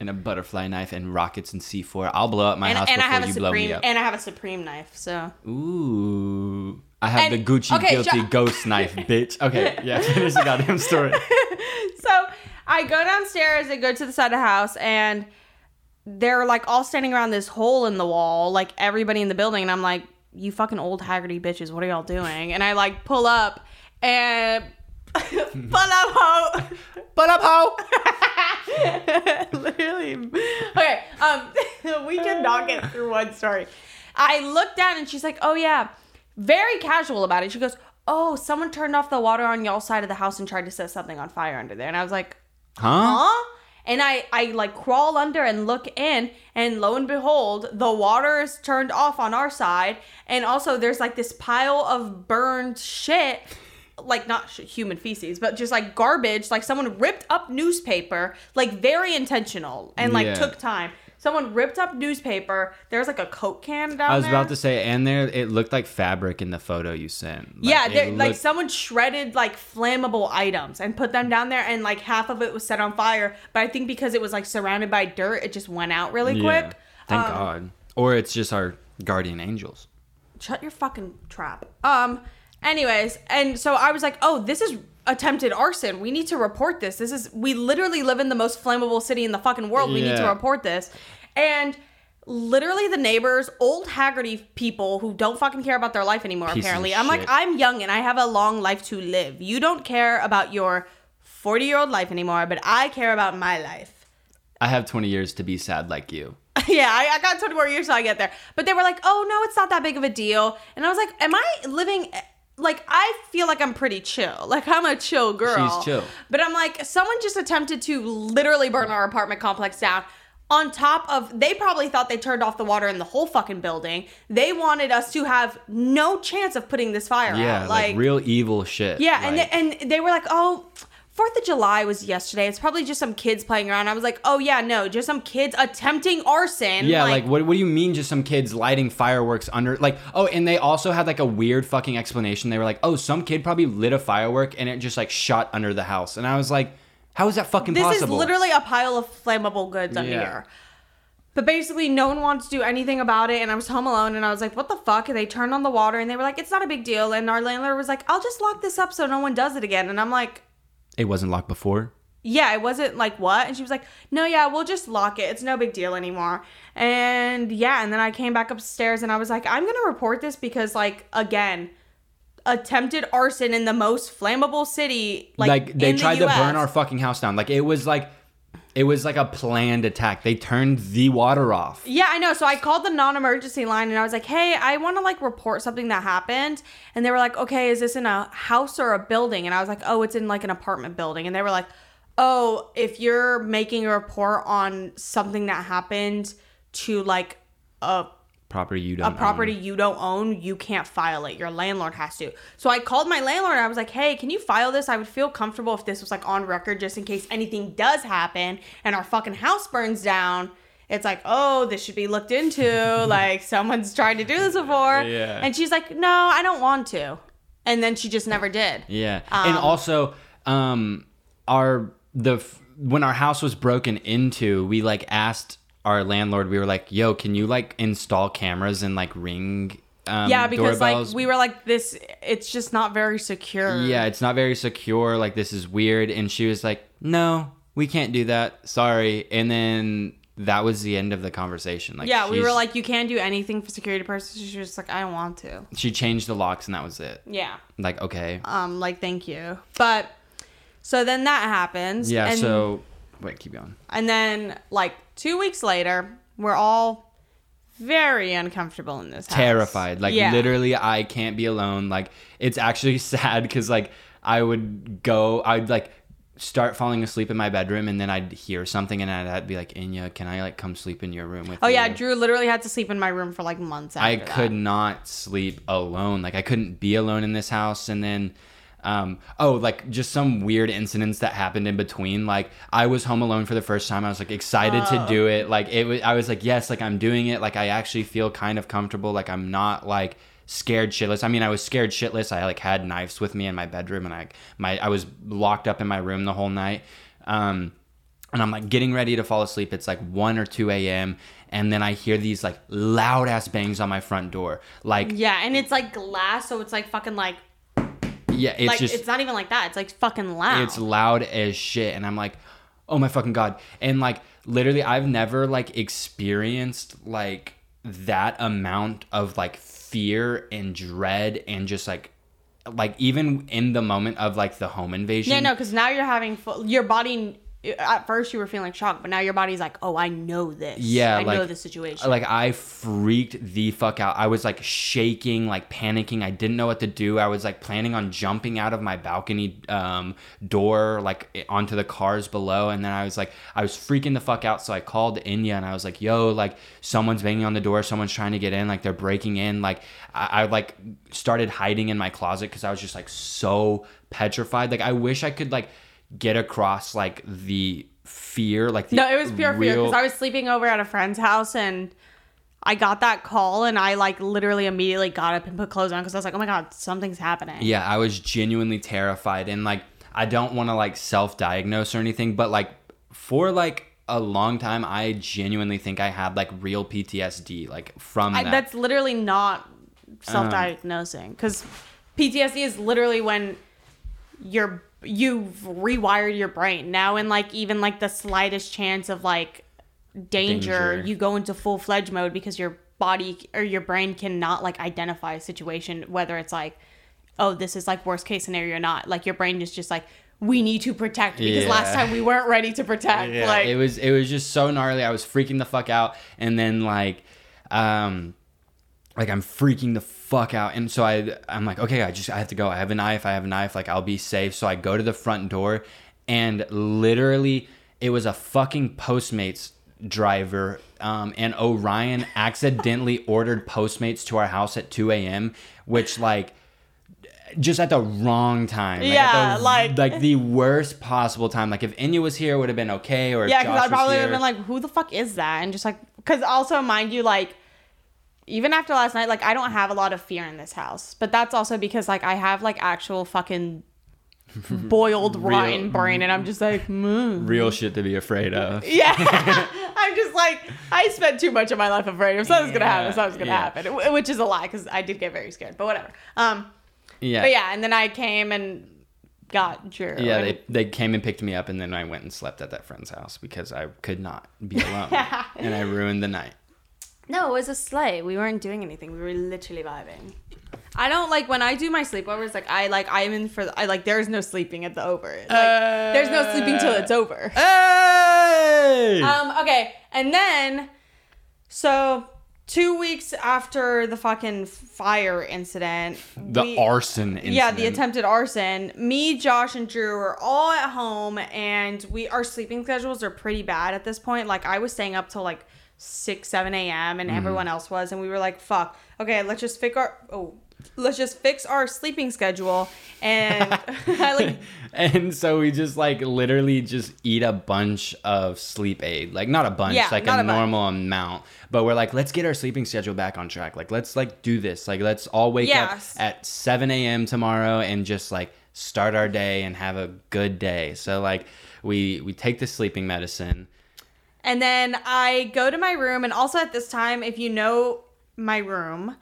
And a butterfly knife and rockets and C4. I'll blow up my and, house and I before have a you blow me up. and I have a supreme knife. So Ooh. I have And- the Gucci okay, guilty ghost knife, bitch. Okay, yeah, finish the goddamn story. so I go downstairs and go to the side of the house, and they're like all standing around this hole in the wall, like everybody in the building. And I'm like, you fucking old Haggerty bitches, what are y'all doing? And I like pull up and pull up, ho. But up, ho! Literally. Okay. Um, we did not get through one story. I looked down and she's like, "Oh yeah," very casual about it. She goes, "Oh, someone turned off the water on y'all side of the house and tried to set something on fire under there." And I was like, Huh? "Huh?" And I, I like crawl under and look in, and lo and behold, the water is turned off on our side, and also there's like this pile of burned shit, like not human feces, but just like garbage. Like someone ripped up newspaper, like very intentional, and like Yeah. took time. Someone ripped up newspaper. There's like a Coke can down there. I was there. about to say, and there it looked like fabric in the photo you sent. Like, yeah, it like looked- someone shredded like flammable items and put them down there, and like half of it was set on fire. But I think because it was like surrounded by dirt, it just went out really Yeah. quick. Thank Um, God. Or it's just our guardian angels. Shut your fucking trap. Um. Anyways, and so I was like, oh, this is attempted arson. We need to report this. This is we literally live in the most flammable city in the fucking world. We need to report this. And literally the neighbors, old Haggerty people who don't fucking care about their life anymore, apparently. I'm like. I'm young and I have a long life to live. You don't care about your 40 year old life anymore, but I care about my life. I have 20 years to be sad like you. yeah, I, I got 20 more years till I get there. But they were like, oh, no, it's not that big of a deal. And I was like, am I living. Like, I feel like I'm pretty chill. Like, I'm a chill girl. She's chill. But I'm like, someone just attempted to literally burn our apartment complex down. On top of, they probably thought they turned off the water in the whole fucking building. They wanted us to have no chance of putting this fire Yeah, out. like, real evil shit. Yeah, and, they, and they were like, oh, Fourth of July was yesterday. It's probably just some kids playing around. I was like, oh yeah, no, just some kids attempting arson. Yeah, like, what, what do you mean just some kids lighting fireworks under like oh and they also had like a weird fucking explanation. They were like, "Oh, some kid probably lit a firework and it just like shot under the house." And I was like, "How is that fucking this possible?" is literally a pile of flammable goods under Yeah. here. But basically, no one wants to do anything about it, and I was home alone, and I was like, "What the fuck?" And they turned on the water, and they were like, "It's not a big deal." And our landlord was like, "I'll just lock this up so no one does it again." And I'm like, it wasn't locked before. yeah, it wasn't like what? And she was like, no, yeah, we'll just lock it. It's no big deal anymore. And yeah, and then I came back upstairs and I was like, I'm gonna report this because, like, again, attempted arson in the most flammable city, like, Like, they in the tried to burn our fucking house down. Like it was like it was like a planned attack. They turned the water off. Yeah, I know. So I called the non-emergency line and I was like, "Hey, I want to like report something that happened." And they were like, "Okay, is this in a house or a building?" And I was like, "Oh, it's in like an apartment building." And they were like, "Oh, if you're making a report on something that happened to like a Property you don't a own. property you don't own, you can't file it. Your landlord has to. So I called my landlord and I was like, hey, can you file this? I would feel comfortable if this was like on record just in case anything does happen and our fucking house burns down. It's like, oh, this should be looked into. like someone's tried to do this before. Yeah. And she's like, no, I don't want to. And then she just never did. Yeah, and Um, also, um, our the when our house was broken into, we like asked our landlord. We were like, "Yo, can you like install cameras and like ring?" Um, yeah, because doorbells? like we were like this it's just not very secure. Yeah, it's not very secure. Like this is weird. And she was like, "No, we can't do that. Sorry." And then that was the end of the conversation. Like, Yeah, we were like, you can't do anything for security purposes. She was just like, I don't want to. she changed the locks, and that was it. Yeah. Like, okay, um like thank you but so then that happens yeah. and, so wait, keep going. and then like two weeks later we're all very uncomfortable in this house. terrified. Like Yeah. literally, I can't be alone. Like it's actually sad because like I would go, I'd like start falling asleep in my bedroom, and then I'd hear something, and I'd, be like, Enya, can I like come sleep in your room with oh, you? oh you? yeah drew literally had to sleep in my room for like months after I that. could not sleep alone. Like I couldn't be alone in this house, and then. Um, oh, like just some weird incidents that happened in between. Like I was home alone for the first time. I was like excited to Oh. do it. Like it was, I was like, yes, like I'm doing it. Like I actually feel kind of comfortable. Like I'm not like scared shitless. I mean, I was scared shitless. I like had knives with me in my bedroom, and I my I was locked up in my room the whole night. Um, and I'm like getting ready to fall asleep. It's like 1 or 2 a.m. And then I hear these like loud ass bangs on my front door. Like, yeah and it's like glass so it's like fucking like yeah, it's like just, it's not even like that it's like fucking loud it's loud as shit. And I'm like, oh my fucking god and like literally i've never like experienced like that amount of like fear and dread and just like like even in the moment of like the home invasion Yeah, no, because now you're having full, your body. At first, you were feeling shocked, but now your body's like, "Oh, I know this. Yeah, I know like- the situation." like I freaked the fuck out. I was like shaking, like panicking. I didn't know what to do. I was like planning on jumping out of my balcony um, door, like onto the cars below. And then I was like, I was freaking the fuck out. So I called India and I was like, "Yo, like someone's banging on the door. Someone's trying to get in. Like they're breaking in. Like I, I like started hiding in my closet because I was just like so petrified. Like I wish I could like get across like the fear, like the no, it was pure fear because I was sleeping over at a friend's house and I got that call and I like literally immediately got up and put clothes on because I was like, "Oh my god, something's happening." Yeah, I was genuinely terrified and like I don't want to like self-diagnose or anything, but like for like a long time I genuinely think I had like real PTSD like from I, that. that's literally not um, self-diagnosing because PTSD is literally when you're you've rewired your brain. Now in like even like the slightest chance of like danger, Danger. you go into full-fledged mode because your body or your brain cannot like identify a situation whether it's like oh this is like worst case scenario or not. Like your brain is just like we need to protect because last time we weren't ready to protect yeah, like it was it was just so gnarly. I was freaking the fuck out. And then like um like I'm freaking the fuck out. And so I I'm like okay I just I have to go. I have a knife. I have a knife. Like I'll be safe. So I go to the front door and literally it was a fucking Postmates driver. Um, and Orion accidentally ordered Postmates to our house at 2 a.m. which like just at the wrong time. At Yeah, the- like- like the worst possible time. Like if Enya was here it would have been okay or Yeah, because I probably would have been like, "Who the fuck is that?" And just like, because also mind you, like, even after last night, like, I don't have a lot of fear in this house, but that's also because like I have like actual fucking boiled Real- wine brain, and I'm just like, mm. real shit to be afraid of yeah. I'm just like, I spent too much of my life afraid of something's gonna happen, something's gonna yeah. happen, which is a lie because I did get very scared, but whatever. Um, yeah but yeah, and then I came and got Drew. Yeah, and- they, they came and picked me up, and then I went and slept at that friend's house because I could not be alone, and I ruined the night. No, it was a sleigh. We weren't doing anything. We were literally vibing. I don't like when I do my sleepovers. Like I like I'm in for. I like there's no sleeping at the over. Like there's no sleeping till it's over. Hey! Um. Okay, and then so two weeks after the fucking fire incident, the we- arson incident. yeah, the attempted arson. Me, Josh, and Drew were all at home, and we our sleeping schedules are pretty bad at this point. Like I was staying up till like six, seven a.m. and Mm-hmm. everyone else was, and we were like, "Fuck, okay, let's just fix our oh, let's just fix our sleeping schedule." And like and so we just like literally just eat a bunch of sleep aid like not a bunch Yeah, like a a normal amount but we're like let's get our sleeping schedule back on track like let's like do this like let's all wake Yes. up at 7 a.m tomorrow and just like start our day and have a good day so like we we take the sleeping medicine And then I go to my room, and also at this time, if you know my room,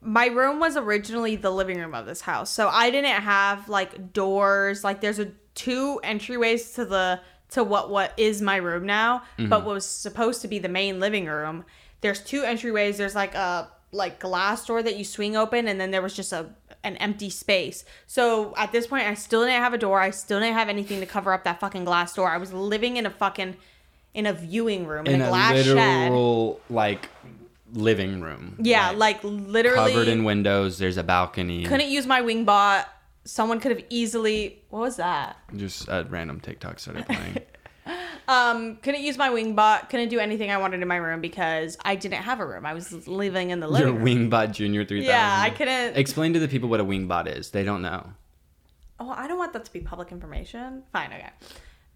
my room was originally the living room of this house. So I didn't have like doors. Like there's a two entryways to the to what what is my room now, mm-hmm. but what was supposed to be the main living room. There's two entryways. There's like a like glass door that you swing open, and then there was just a an empty space. So at this point, I still didn't have a door. I still didn't have anything to cover up that fucking glass door. I was living in a fucking in a viewing room in, in a a glass shed. literal like living room Yeah, like, literally covered in windows there's a balcony couldn't use my wing bot. Someone could have easily what was that? just a random tiktok started playing Um, couldn't use my wing bot. Couldn't do anything I wanted in my room because I didn't have a room. I was living in the living room. Your room. Wingbot Junior 3000. Yeah, I couldn't. Explain to the people what a Wingbot is. They don't know. Oh, I don't want that to be public information. Fine, okay.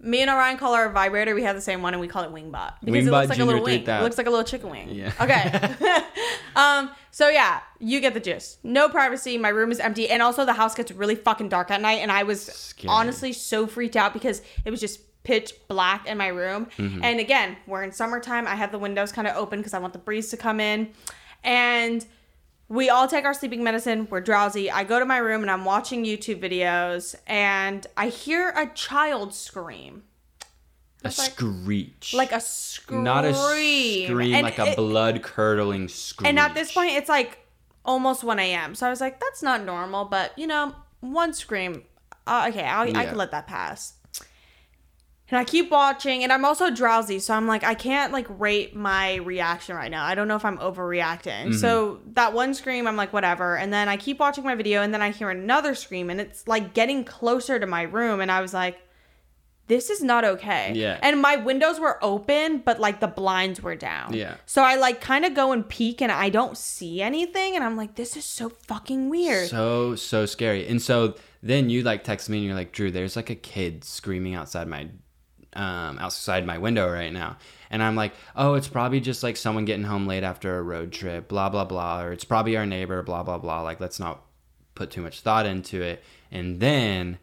Me and Orion call our vibrator. We have the same one, and we call it Wingbot because it looks like a little wing. It looks like a little chicken wing. Yeah. Okay. um. So yeah, you get the gist. No privacy. My room is empty, and also the house gets really fucking dark at night. And I was Scary. honestly so freaked out because it was just pitch black in my room. Mm-hmm. And again, we're in summertime. I have the windows kind of open because I want the breeze to come in, and we all take our sleeping medicine. We're drowsy. I go to my room and I'm watching YouTube videos and I hear a child scream. A like- screech. like a scream. not a scream, And like a blood curdling scream. And at this point, it's like almost 1 a.m. So I was like, that's not normal, but you know, one scream. Uh, okay, I'll, I can let that pass. And I keep watching, and I'm also drowsy, so I'm like, I can't like rate my reaction right now. I don't know if I'm overreacting. So mm-hmm. that one scream, I'm like, whatever. And then I keep watching my video, and then I hear another scream, and it's like getting closer to my room, and I was like, this is not okay. Yeah. And my windows were open, but like the blinds were down. Yeah. So I like kind of go and peek and I don't see anything. And I'm like, this is so fucking weird. so so scary. And so then you like text me and you're like, Drew, there's like a kid screaming outside my um outside my window right now. And I'm like, oh, it's probably just like someone getting home late after a road trip, blah blah blah, or it's probably our neighbor, blah blah blah. Like let's not put too much thought into it. And then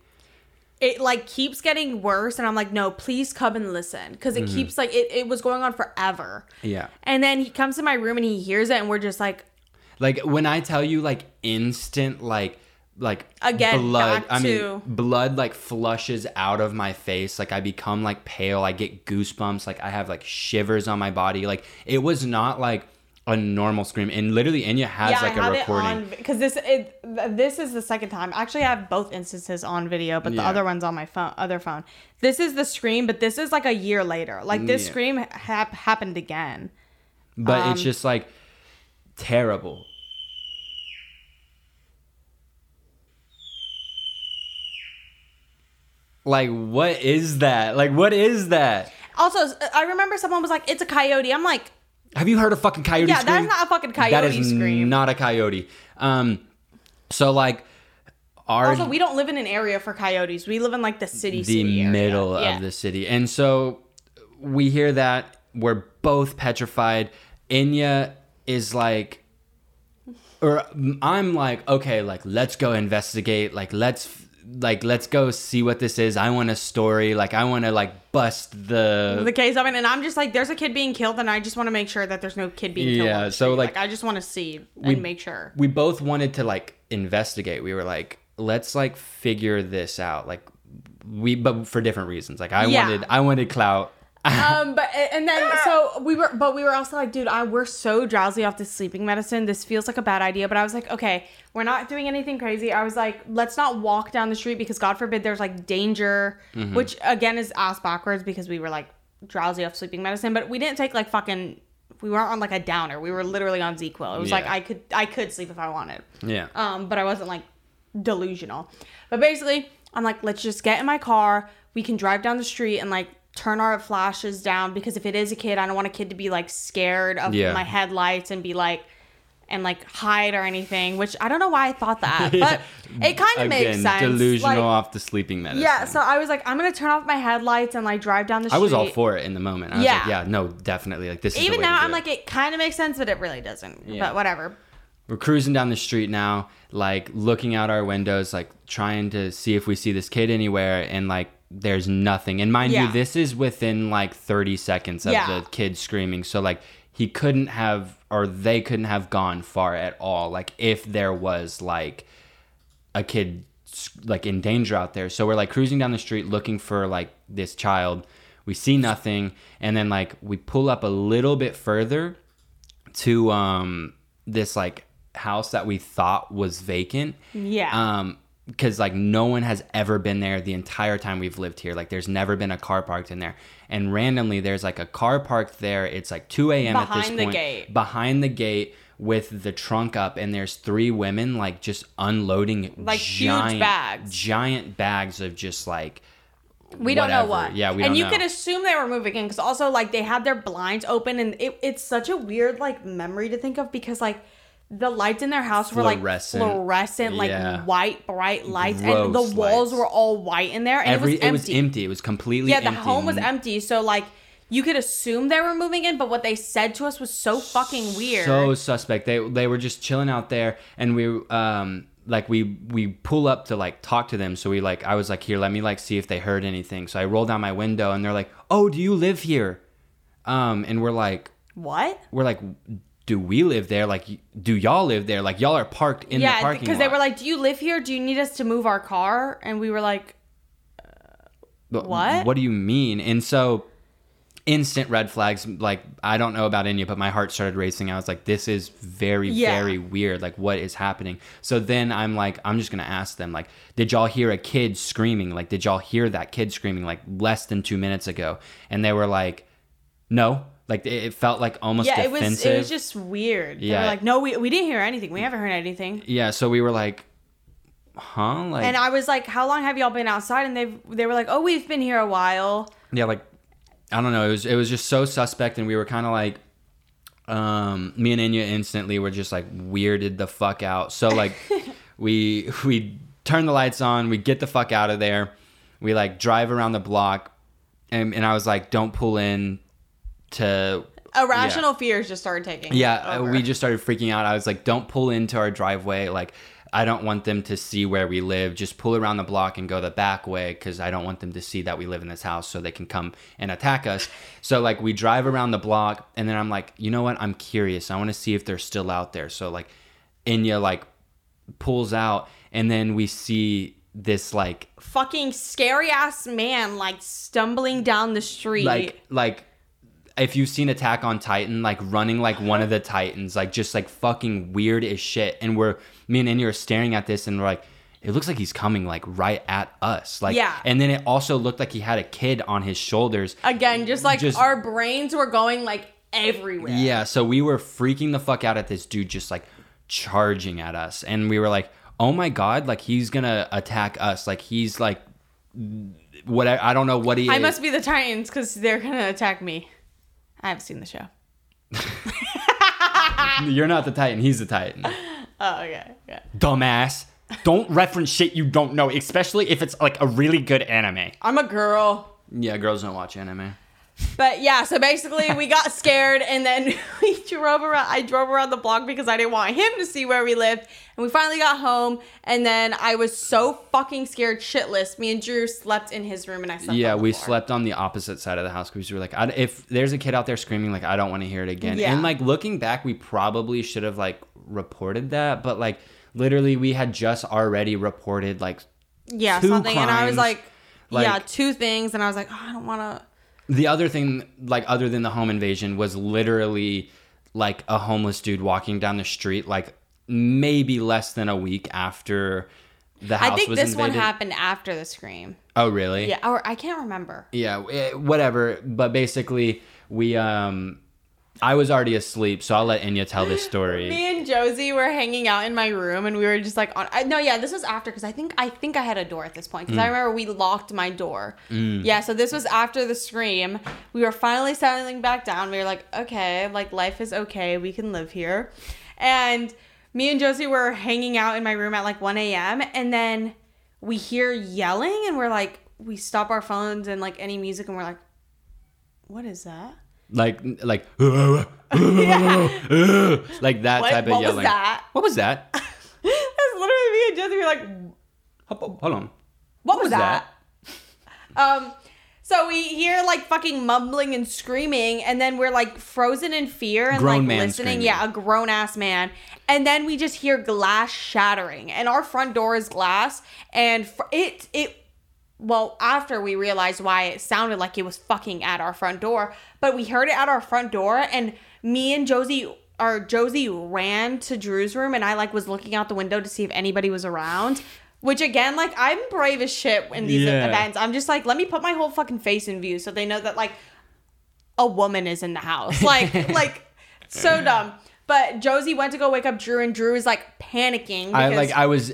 it like keeps getting worse. And I'm like, no, please come and listen. Cause Mm-hmm. it keeps like, it, it was going on forever. yeah. And then he comes to my room and he hears it. And we're just like, Like when I tell you like instant like like Again, blood I mean to- blood like flushes out of my face like I become like pale I get goosebumps like I have like shivers on my body like it was not like a normal scream and literally Enya has yeah, like I a recording because this it this is the second time. Actually, I have both instances on video, but the Yeah. other one's on my phone, other phone. This is the scream, but this is like a year later. Like this Yeah. scream hap- happened again. but Um, it's just like terrible like what is that like what is that Also, I remember someone was like, "It's a coyote." I'm like, Have you heard a fucking coyote Yeah, that's not a fucking That coyote is scream. not a coyote. Um, so like our also, we don't live in an area for coyotes. We live in like the city, the city area. middle Yeah. of the city, and so we hear that we're both petrified. Enya is like, or I'm like, okay, like let's go investigate. Like let's like let's go see what this is. I want a story. Like I want to like bust the the case of it, and I'm just like, there's a kid being killed, and I just want to make sure that there's no kid being killed. Yeah, so, street. like, I just want to see and make sure. we both wanted to like investigate. We were like, let's like figure this out. Like we, but for different reasons. Like I Yeah. wanted, I wanted clout. Um, but and then so we were, but we were also like, dude, I we're so drowsy off this sleeping medicine. This feels like a bad idea. But I was like, okay, we're not doing anything crazy. I was like, let's not walk down the street because God forbid there's like danger, Mm-hmm. which again is ass backwards because we were like drowsy off sleeping medicine. But we didn't take like fucking. We weren't on like a downer. We were literally on ZzzQuil. It was like I could I could sleep if I wanted. yeah. Um, but I wasn't like delusional. But basically, I'm like, let's just get in my car. We can drive down the street and like turn our flashes down because if it is a kid, I don't want a kid to be like scared of Yeah. my headlights and be like and like hide or anything. Which I don't know why I thought that, but it kind of makes sense. delusional Like, off the sleeping medicine. yeah, so I was like, I'm gonna turn off my headlights and like drive down the street. I was all for it in the moment. I was Yeah. like, yeah, no, definitely. Like this is Even now, I'm it. like, it kind of makes sense, but it really doesn't. Yeah. But whatever. we're cruising down the street now, like looking out our windows, like trying to see if we see this kid anywhere, and like there's nothing. And mind Yeah. you, this is within like 30 seconds of Yeah. the kid screaming. So like he couldn't have, or they couldn't have gone far at all. Like if there was like a kid like in danger out there. So we're like cruising down the street looking for like this child. We see nothing, and then like we pull up a little bit further to um this like house that we thought was vacant. Yeah. Um because like no one has ever been there the entire time we've lived here. Like there's never been a car parked in there. And randomly there's like a car parked there. It's like 2 a.m. at this Behind the point. gate. Behind the gate with the trunk up and there's three women like just unloading Like, huge giant bags. Giant bags of just like We don't know what. Yeah, we and you know. could assume they were moving in because also like they had their blinds open, and it, it's such a weird like memory to think of because like the lights in their house were like Fluorescent. like Yeah. white bright lights, and the walls lights. were all white in there, and Every it was empty. empty. It was completely Yeah, the empty. home was empty, so like you could assume they were moving in, but what they said to us was so fucking weird. So suspect. They they were just chilling out there, and we um like we we pull up to like talk to them. So we like I was like here, let me like see if they heard anything. So I roll down my window, and they're like, oh, do you live here? Um, and we're like what? we're like, do we live there? Like, do y'all live there? Like y'all are parked in the parking yeah, because they were like, "Do you live here? Do you need us to move our car?" And we were like, But What? What do you mean? And so instant red flags. Like I don't know about Enya, but my heart started racing. I was like, this is very Yeah. very weird. Like what is happening? So then I'm like, I'm just gonna ask them like, did y'all hear a kid screaming? Like did y'all hear that kid screaming like less than two minutes ago? And they were like, no. Like it felt like almost Yeah, it was it was just weird. Yeah, They were like, no, we, we didn't hear anything. We haven't heard anything. yeah. So we were like, huh? Like And I was like, how long have y'all been outside? And they they were like, oh, we've been here a while. yeah like i don't know it was it was just so suspect and we were kind of like um me and Enya instantly were just like weirded the fuck out so like we we turn the lights on we get the fuck out of there we like drive around the block and, and i was like don't pull in to Irrational fears just started taking. yeah, uh, over. we just started freaking out. I was like, "Don't pull into our driveway. Like, I don't want them to see where we live. Just pull around the block and go the back way because I don't want them to see that we live in this house, so they can come and attack us." So like, we drive around the block, and then I'm like, "You know what? I'm curious. I want to see if they're still out there." So like, Enya like pulls out, and then we see this like fucking scary ass man like stumbling down the street. like like if you've seen Attack on Titan, like running like one of the Titans, like just like fucking weird as shit. And we're me and Indy are staring at this and we're like, it looks like he's coming like right at us. Like Yeah. and then it also looked like he had a kid on his shoulders. Again, just like Just- our brains were going like everywhere. Yeah, so we were freaking the fuck out at this dude just like charging at us. And we were like, oh my god, like he's gonna attack us. Like he's like what I, I don't know what he I is. must be the Titans because they're gonna attack me. I haven't seen the show. You're not the Titan, he's the Titan. Oh, okay. Yeah. dumbass. Don't reference shit you don't know, especially if it's like a really good anime. I'm a girl. Yeah, girls don't watch anime. But yeah, so basically we got scared and then we drove around I drove around the block because I didn't want him to see where we lived. And we finally got home and then I was so fucking scared shitless. Me and Drew slept in his room and I slept Yeah, on the we floor. slept on the opposite side of the house because we were like, I, if there's a kid out there screaming, like I don't want to hear it again. Yeah. And like looking back, we probably should have like reported that, but like literally, we had just already reported like Yeah, something and I was crimes, like, yeah, two things and I was like, oh, I don't want to the other thing, like other than the home invasion, was literally like a homeless dude walking down the street, like maybe less than a week after the house I think was this one happened after the scream. Oh, really? Yeah, or I can't remember. Yeah, eh, whatever. But basically, we um, I was already asleep, so I'll let Enya tell this story. Me and Josie were hanging out in my room, and we were just like on. I, no, yeah, this was after because I think I think I had a door at this point because Mm. I remember we locked my door. Yeah, so this was after the scream. We were finally settling back down. We were like, okay, like life is okay. We can live here, and me and Josie were hanging out in my room at like 1 a.m. and then we hear yelling, and we're like, we stop our phones and like any music, and we're like, what is that? Like, like, like that What- type of what was yelling. that? What was that? That's literally me and Josie were like, Hold hold on. What was was that? Um, so we hear like fucking mumbling and screaming, and then we're like frozen in fear and Grown like listening. screaming. Yeah, a grown ass man. And then we just hear glass shattering, and our front door is glass, and fr- it it. Well, after we realized why it sounded like it was fucking at our front door, but we heard it at our front door, and me and Josie or Josie ran to Drew's room, and I like was looking out the window to see if anybody was around. Which again, like I'm brave as shit in these Yeah. events. I'm just like, let me put my whole fucking face in view so they know that like a woman is in the house. Like, like so dumb. But Josie went to go wake up Drew, and Drew is like panicking. Because, I like I was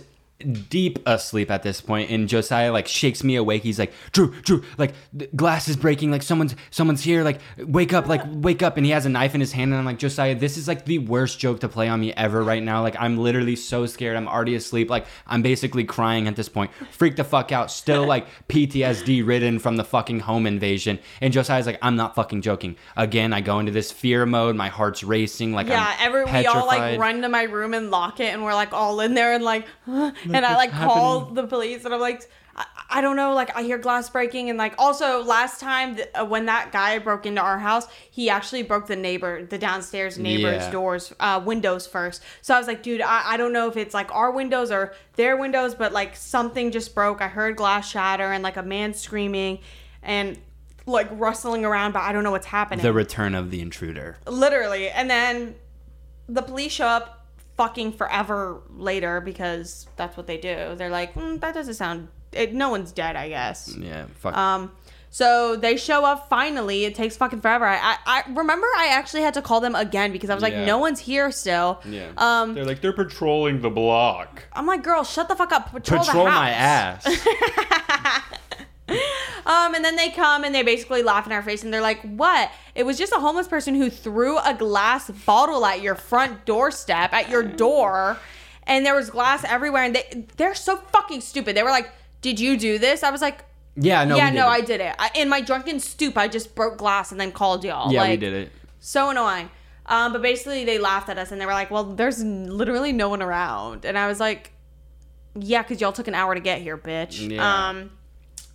deep asleep at this point and Josiah like shakes me awake. He's like, "Drew, Drew, like glass is breaking, like someone's someone's here, like wake up, like wake up." And he has a knife in his hand and I'm like, "Josiah, this is like the worst joke to play on me ever right now. Like I'm literally so scared. I'm already asleep. Like I'm basically crying at this point. freak the fuck out. Still like PTSD ridden from the fucking home invasion." And Josiah's like, "I'm not fucking joking." Again, I go into this fear mode. My heart's racing like yeah, every we all like run to my room and lock it, and we're like all in there and like, and I like call happening? the police, and I'm like. I, I don't know, like I hear glass breaking, and like also last time th- uh, when that guy broke into our house, he actually broke the neighbor, the downstairs neighbor's Yeah. doors, uh, windows first. So I was like, dude, I, I don't know if it's like our windows or their windows, but like something just broke. I heard glass shatter and like a man screaming, and like rustling around, but I don't know what's happening. The return of the intruder. Literally. And then the police show up fucking forever later because that's what they do. They're like, mm, that doesn't sound. It, no one's dead, I guess. Yeah, fuck. Um, so they show up finally. It takes fucking forever. I, I, I remember I actually had to call them again because I was like, Yeah. no one's here still. yeah. Um, They're like they're patrolling the block. I'm like, girl, shut the fuck up. Patrol, Patrol the house. my ass. Um, and then they come and they basically laugh in our face and they're like, "What? It was just a homeless person who threw a glass bottle at your front doorstep at your door, and there was glass everywhere." And they they're so fucking stupid. They were like, "Did you do this?" I was like, yeah, no. "Yeah, no, I did it. I, in my drunken stoop, I just broke glass and then called y'all." Yeah, like, we did it. So annoying. Um, but basically, they laughed at us and they were like, "Well, there's literally no one around," and I was like, "Yeah, because y'all took an hour to get here, bitch." Yeah. Um,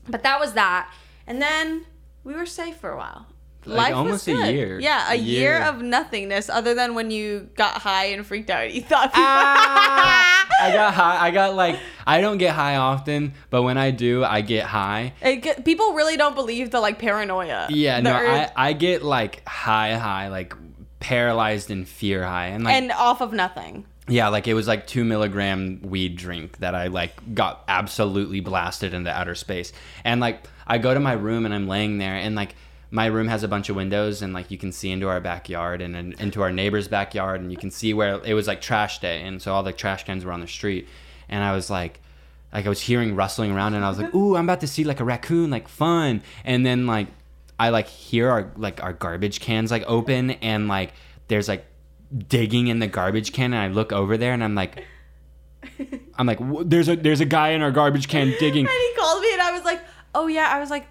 but that was that, and then we were safe for a while. Like, almost a good. year. Yeah, a A year. year. of nothingness, other than when you got high and freaked out. You thought. Ah! I got high. I got like I don't get high often, but when I do, I get high. It get- people really don't believe the like paranoia. Yeah, no, urge- I I get like high, high, like paralyzed in fear high, and like and off of nothing. Yeah, like it was like two milligram weed drink that I like got absolutely blasted into outer space, and like I go to my room and I'm laying there, and like my room has a bunch of windows, and like you can see into our backyard and, and into our neighbor's backyard, and you can see where it was like trash day, and so all the trash cans were on the street, and I was like. Like I was hearing rustling around, and I was like, "Ooh, I'm about to see like a raccoon, like fun." And then like I like hear our like our garbage cans like open and like there's like digging in the garbage can and I look over there and I'm like I'm like there's a there's a guy in our garbage can digging. And he called me, and I was like, "Oh yeah." I was like,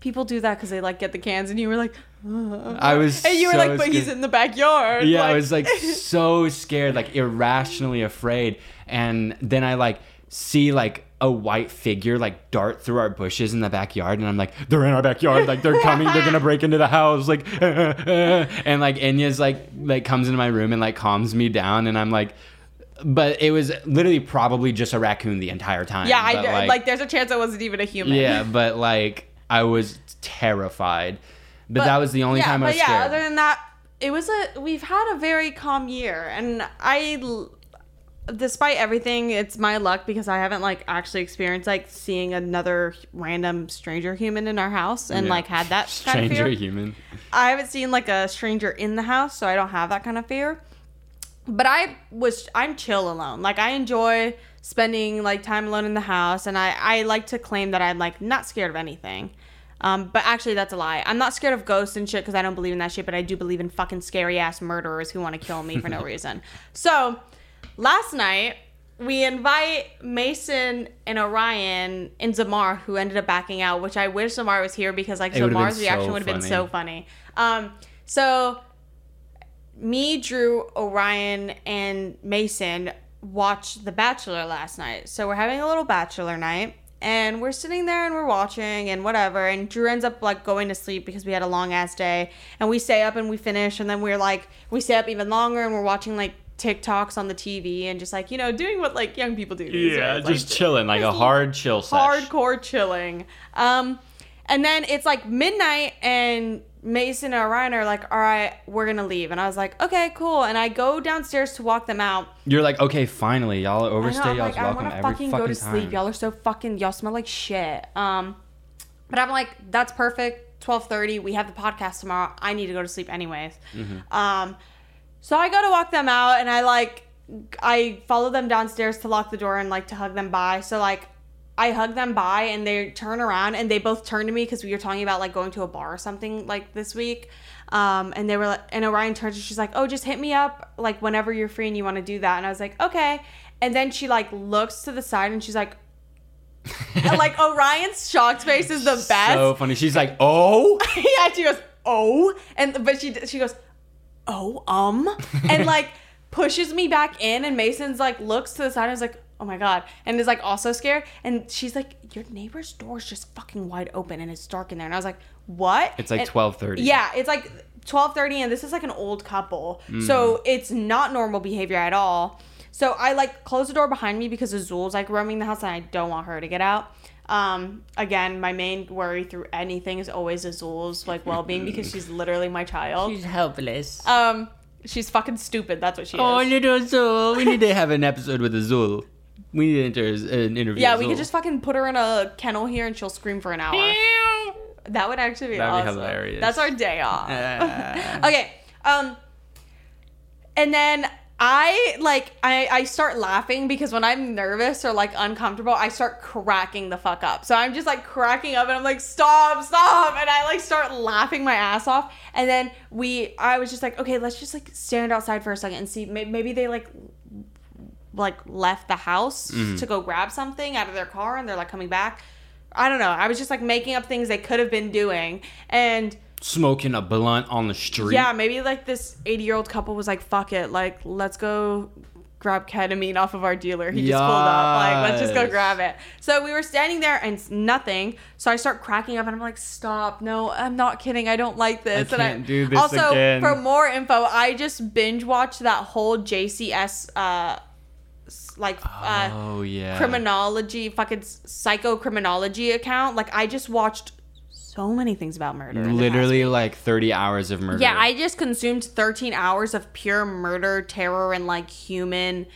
"People do that because they like get the cans," and you were like, I was and you were so like, "But he's in the backyard." Yeah, I was like so scared, like irrationally afraid. And then I like see like a white figure like dart through our bushes in the backyard and I'm like, they're in our backyard, like they're coming, they're gonna break into the house, like and like Enya's like like comes into my room and like calms me down and I'm like but it was literally probably just a raccoon the entire time. yeah, I but, like, There's a chance I wasn't even a human. Yeah, but like I was terrified. But, that was the only yeah, time I but was yeah, scared. other than that, it was a. We've had a very calm year, and I, despite everything, it's my luck because I haven't like actually experienced like seeing another random stranger human in our house and Yeah. like had that kind of stranger human. I haven't seen like a stranger in the house, so I don't have that kind of fear. But I was I'm chill alone. Like I enjoy spending like time alone in the house and I I like to claim that I'm like not scared of anything. Um, but actually that's a lie. I'm not scared of ghosts and shit because I don't believe in that shit, but I do believe in fucking scary ass murderers who want to kill me for no reason. So, last night we invite Mason and Orion and Zamar, who ended up backing out, which I wish Zamar was here because like Zamar's reaction so would have been so funny. Um, so me, Drew, Orion, and Mason watched The Bachelor last night. So we're having a little Bachelor night. And we're sitting there and we're watching and whatever. And Drew ends up like going to sleep because we had a long ass day. And we stay up and we finish. And then we're like, we stay up even longer and we're watching like TikToks on the TV and just like, you know, doing what like young people do. these Yeah, days, just like, chilling, like a hard chill sesh. hardcore chilling. Um, and then it's like midnight, and Mason and Ryan are like, "All right, we're gonna leave." And I was like, "Okay, cool." And I go downstairs to walk them out. You're like, okay, finally, y'all I overstay I'm y'all's like, I welcome to every fucking fucking go to time. sleep. Y'all are so fucking. Y'all smell like shit. Um, but I'm like, that's perfect. Twelve thirty. We have the podcast tomorrow. I need to go to sleep anyways. Mm-hmm. Um, so I go to walk them out, and I like, I follow them downstairs to lock the door and like to hug them bye. So like, I hug them bye, and they turn around, and they both turn to me because we were talking about like going to a bar or something like this week. Um, and they were like, and Orion turns, and she's like, "Oh, just hit me up like whenever you're free and you want to do that." And I was like, "Okay." And then she like looks to the side, and she's like, and, like Orion's shocked face is the best. So funny. She's like, oh, yeah, she goes, "Oh," and but she she goes, "Oh, um," and like pushes me back in, and Mason's like looks to the side and is like, "Oh my god," and is like also scared, and she's like, "Your neighbor's door is just fucking wide open, and it's dark in there," and I was like, "What?" it's like twelve thirty. yeah, it's like twelve thirty, and this is like an old couple, so it's not normal behavior at all. So I like close the door behind me because Azul's like roaming the house, and I don't want her to get out. Um, again, my main worry through anything is always Azul's like well being because she's literally my child. She's helpless. Um, she's fucking stupid. That's what she is. oh, is. little Azul. We need to have an episode with Azul. We need to enter an interview. Yeah, we could just fucking put her in a kennel here and she'll scream for an hour. That would actually be That'd be awesome. hilarious. That's our day off. Ah. okay. Um and then I like I I start laughing because when I'm nervous or like uncomfortable, I start cracking the fuck up. So I'm just like cracking up and I'm like stop, stop and I like start laughing my ass off. And then we I was just like, okay, let's just like stand outside for a second and see may- maybe they like like left the house mm-hmm. to go grab something out of their car and they're like coming back. I don't know. I was just like making up things they could have been doing and Smoking a blunt on the street. yeah, maybe like this 80 year old couple was like, fuck it, like let's go grab ketamine off of our dealer. He just pulled up. Like, let's just go grab it. So we were standing there and it's nothing. So I start cracking up and I'm like, stop. No, I'm not kidding. I don't like this. I and can't do this also, again. for more info, I just binge watched that whole JCS, uh, like, uh, Oh yeah. criminology, fucking psycho criminology account. Like, I just watched so many things about murder. in the past Literally like 30 hours of murder. yeah, I just consumed 13 hours of pure murder, terror, and like human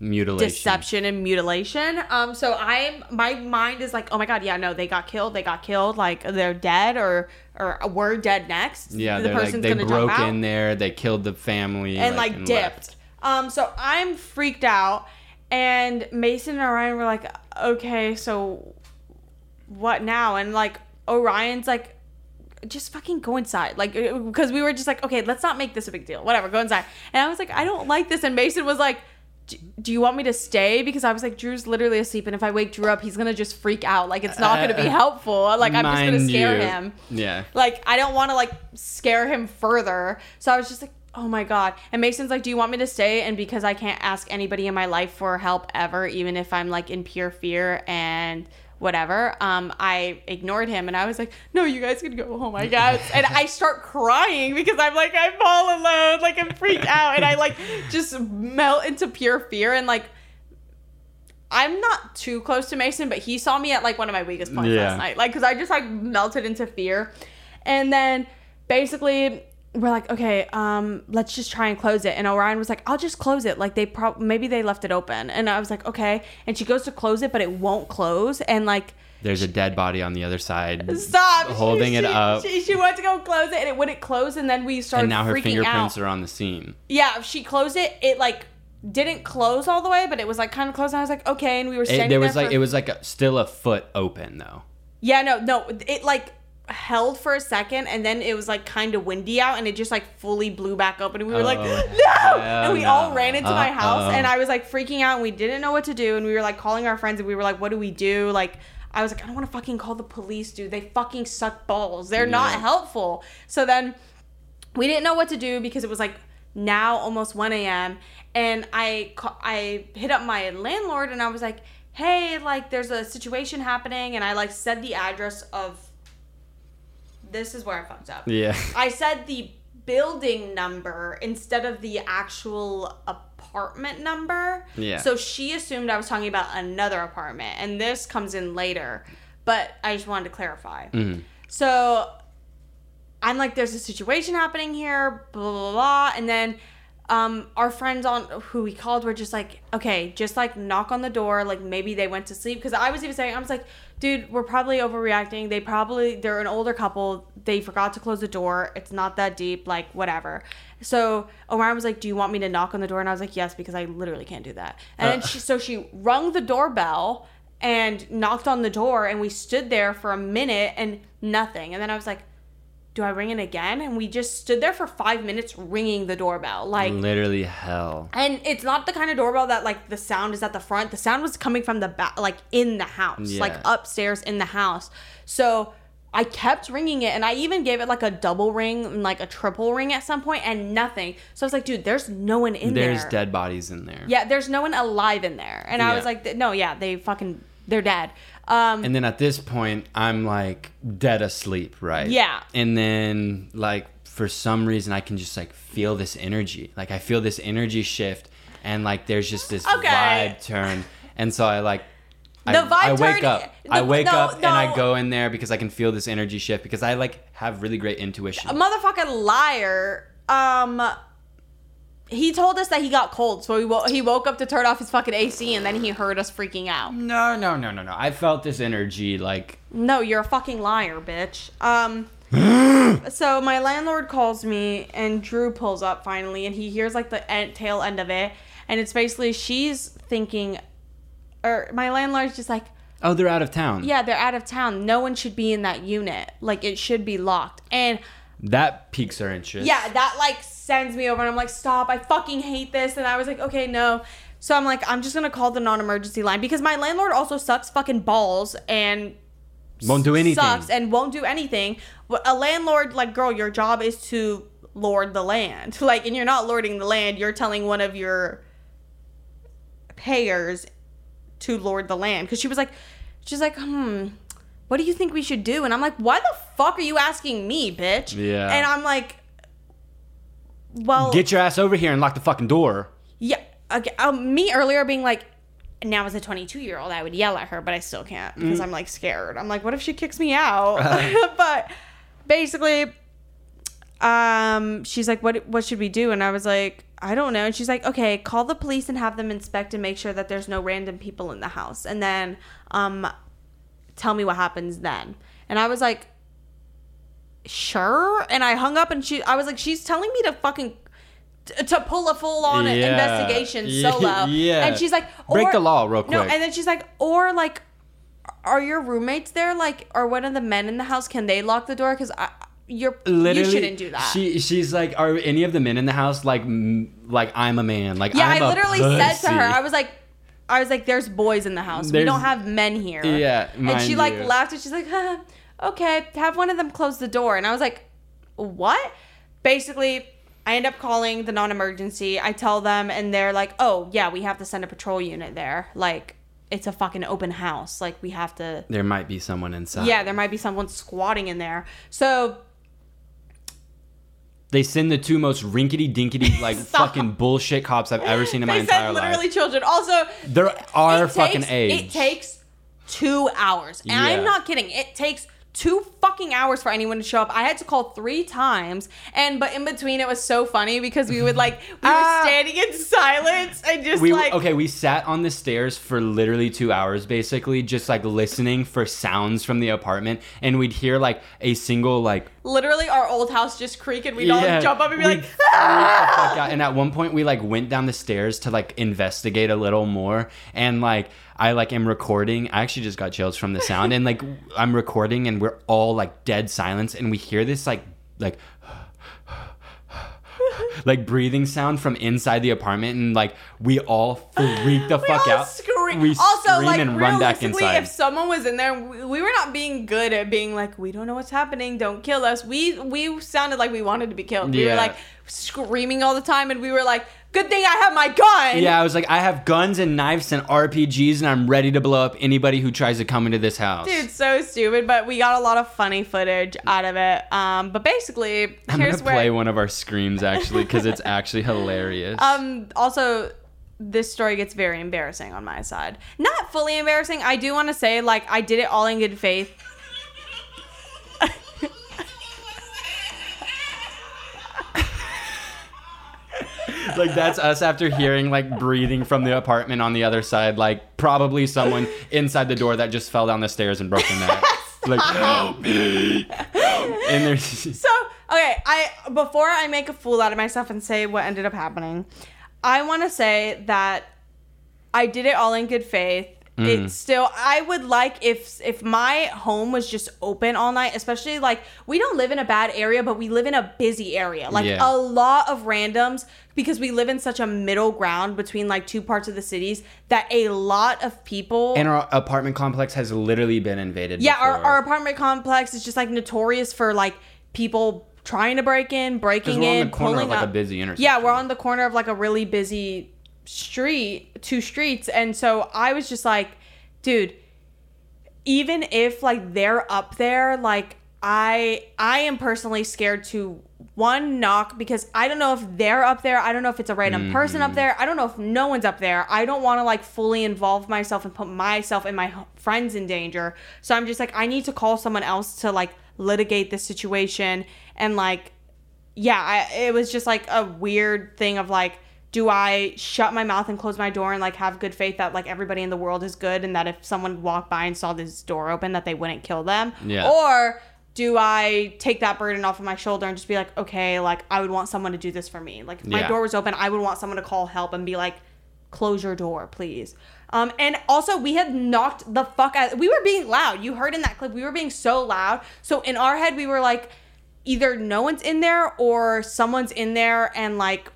mutilation. deception and mutilation. Um, so I'm my mind is like, oh my god, yeah, no, they got killed, they got killed, like they're dead or or we're dead next. Yeah, the they're like they gonna broke jump out in there, they killed the family and like, and dipped. left. Um, so I'm freaked out, and Mason and Orion were like, okay, so what now? And like Orion's like. Just fucking go inside, like, uh, because we were just like, okay, let's not make this a big deal. Whatever, go inside. And I was like, I don't like this. And Mason was like, do you want me to stay? Because I was like, Drew's literally asleep, and if I wake Drew up, he's gonna just freak out. Like, it's not gonna be uh, helpful. Like, I'm just gonna scare you. him Yeah. like I don't want to like scare him further. So I was just like, oh my god. And Mason's like, do you want me to stay? And because I can't ask anybody in my life for help ever, even if I'm like in pure fear and whatever, um, I ignored him and I was like, no, you guys can go home, I guess. and I start crying because I'm like, I'm all alone, like I'm freaked out, and I like just melt into pure fear and like. I'm not too close to Mason, but he saw me at like one of my weakest points Yeah. last night. Like, cause I just like melted into fear. And then basically we're like, okay, um, let's just try and close it. And Orion was like, I'll just close it. Like they probably maybe they left it open. And I was like, okay. And she goes to close it, but it won't close. And like, There's a dead body on the other side. stop Holding She- it she- up. She, she went to go close it, and it wouldn't close. And then we started And now her freaking fingerprints out. are on the scene. Yeah, she closed it. It like didn't close all the way, but it was like kind of closed. And I was like, okay. And we were It, standing there was there like for- it was like a, still a foot open though. Yeah, no, no. It like held for a second and then it was like kind of windy out and it just like fully blew back up and we were like Oh, no! hell and we all ran into my house and i was like freaking out and we didn't know what to do and we were like calling our friends and we were like what do we do? Like i was like i don't want to fucking call the police dude. They fucking suck balls. They're not helpful. So then we didn't know what to do because it was like now almost 1 a.m. and I I hit up my landlord and I was like, hey, like there's a situation happening and I like said the address of this is where I fucked up. Yeah. I said the building number instead of the actual apartment number. Yeah. So she assumed I was talking about another apartment and this comes in later. But I just wanted to clarify. Mhm. So I'm like, there's a situation happening here, blah blah blah, blah. and then um, our friends on who we called were just like, okay, just like knock on the door, like maybe they went to sleep. Because I was even saying, I was like, dude, we're probably overreacting. They probably they're an older couple. They forgot to close the door. It's not that deep, like whatever. So Orion was like, do you want me to knock on the door? And I was like, yes, because I literally can't do that. And then Uh. she, so she rung the doorbell and knocked on the door, and we stood there for a minute and nothing. And then I was like do I ring it again? And we just stood there for five minutes ringing the doorbell. Like, Literally hell. and it's not the kind of doorbell that like the sound is at the front. The sound was coming from the back, like in the house, like upstairs in the house. So I kept ringing it, and I even gave it like a double ring and like a triple ring at some point, and nothing. So I was like, dude, there's no one in There's there. There's dead bodies in there. Yeah, there's no one alive in there. And I was like, no, yeah, they fucking, they're dead. Um, And then at this point, I'm like dead asleep, right? Yeah. And then like for some reason, I can just like feel this energy. Like I feel this energy shift, and like there's just this Okay. vibe turn. And so I like I, The vibe I wake turn- up. I wake no, up and I go in there because I can feel this energy shift because I like have really great intuition. a motherfucking liar. Um, he told us that he got cold, so he wo- he woke up to turn off his fucking AC, and then he heard us freaking out. no, no, no, no, no. I felt this energy like No, you're a fucking liar, bitch. Um. so my landlord calls me, and Drew pulls up finally, and he hears like the end, tail end of it, and it's basically she's thinking, or my landlord's just like, oh, they're out of town. yeah, they're out of town. No one should be in that unit. Like it should be locked. And That piques our interest. yeah, that like sends me over and I'm like, stop, I fucking hate this. And I was like, okay, no. So I'm like, I'm just gonna call the non-emergency line because my landlord also sucks fucking balls and Won't do anything. sucks and won't do anything. A landlord, like, girl, your job is to lord the land. Like, and you're not lording the land. You're telling one of your payers to lord the land. Because she was like, she's like, hmm, what do you think we should do? And I'm like, why the fuck are you asking me, bitch? Yeah. And I'm like, well, Get your ass over here and lock the fucking door. yeah. Okay, um, me earlier being like, now as a 22 year old, I would yell at her, but I still can't Mm. because I'm like scared. I'm like, what if she kicks me out? but basically, um, she's like, what what should we do? And I was like, I don't know. And she's like, okay, call the police and have them inspect and make sure that there's no random people in the house, and then um, tell me what happens then. And I was like, sure. And I hung up, and she, I was like, she's telling me to fucking. To pull a full on Yeah. investigation solo, yeah. and she's like, Break the law real quick. No, and then she's like, or like, are your roommates there? Like, are one of the men in the house? Can they lock the door? Because you're Literally, you shouldn't do that. She she's like, are any of the men in the house like m- like I'm a man? Like yeah, I'm I literally said to her. I was like, I was like, there's boys in the house. we don't have men here. Yeah, and she like you. laughed and she's like, huh, okay, have one of them close the door. And I was like, what? Basically. I end up calling the non-emergency. I tell them, and they're like, "Oh yeah, we have to send a patrol unit there. Like, it's a fucking open house. Like, we have to." there might be someone inside. Yeah, there might be someone squatting in there. So They send the two most rinkety dinkety like fucking bullshit cops I've ever seen in my they entire said literally children. Also, there are it fucking takes, age. It takes two hours, and Yeah. I'm not kidding. It takes two fucking hours for anyone to show up. I had to call three times, and but in between it was so funny because we would like we Ah. were standing in silence and just we like okay we sat on the stairs for literally two hours basically just like listening for sounds from the apartment and we'd hear like a single like literally our old house just creak and we'd all jump up and be we'd like, freak the fuck ah! out. and at one point we like went down the stairs to like investigate a little more. And like i like am recording. I actually just got chills from the sound. And like i'm recording and we're all like dead silence. And we hear this like like like breathing sound from inside the apartment and like we all freak the we fuck out Scream. we also, scream like and run back inside if someone was in there, we, we were not being good at being like, we don't know what's happening. Don't kill us. We we sounded like we wanted to be killed. We were like screaming all the time, and we were like, good thing I have my gun. yeah i was like i have guns and knives and rpgs and i'm ready to blow up anybody who tries to come into this house Dude, so stupid, but we got a lot of funny footage out of it. Um, but basically, i'm here's gonna play one of our screams actually because it's actually hilarious Um, also, this story gets very embarrassing on my side. Not fully embarrassing. I do want to say, like, I did it all in good faith. like that's us after hearing like breathing from the apartment on the other side like probably someone inside the door that just fell down the stairs and broke their neck like help me and there's So, okay, I before I make a fool out of myself and say what ended up happening, I want to say that I did it all in good faith. Mm. It's still I would like if if my home was just open all night, especially like we don't live in a bad area, but we live in a busy area. Like Yeah. a lot of randoms because we live in such a middle ground between like two parts of the cities that a lot of people and our apartment complex has literally been invaded yeah, our, before. our apartment complex is just like notorious for like people trying to break in, breaking we're on in, the corner of, pulling like, a up. busy intersection. Yeah, we're on the corner of like a really busy street, two streets, and so I was just like, dude, even if like they're up there, like I I am personally scared to one knock because I don't know if they're up there. I don't know if it's a random person Mm-hmm. up there. I don't know if no one's up there. I don't want to like fully involve myself and put myself and my friends in danger. So I'm just like, I need to call someone else to like litigate this situation. And like, yeah, I, it was just like a weird thing of like, do I shut my mouth and close my door and like have good faith that like everybody in the world is good and that if someone walked by and saw this door open that they wouldn't kill them? Yeah. Or do I take that burden off of my shoulder and just be like, okay, like I would want someone to do this for me. Like if my Yeah. door was open, I would want someone to call help and be like, close your door, please. Um, and also we had knocked the fuck out. We were being loud. You heard in that clip, we were being so loud. So in our head, we were like, either no one's in there or someone's in there and like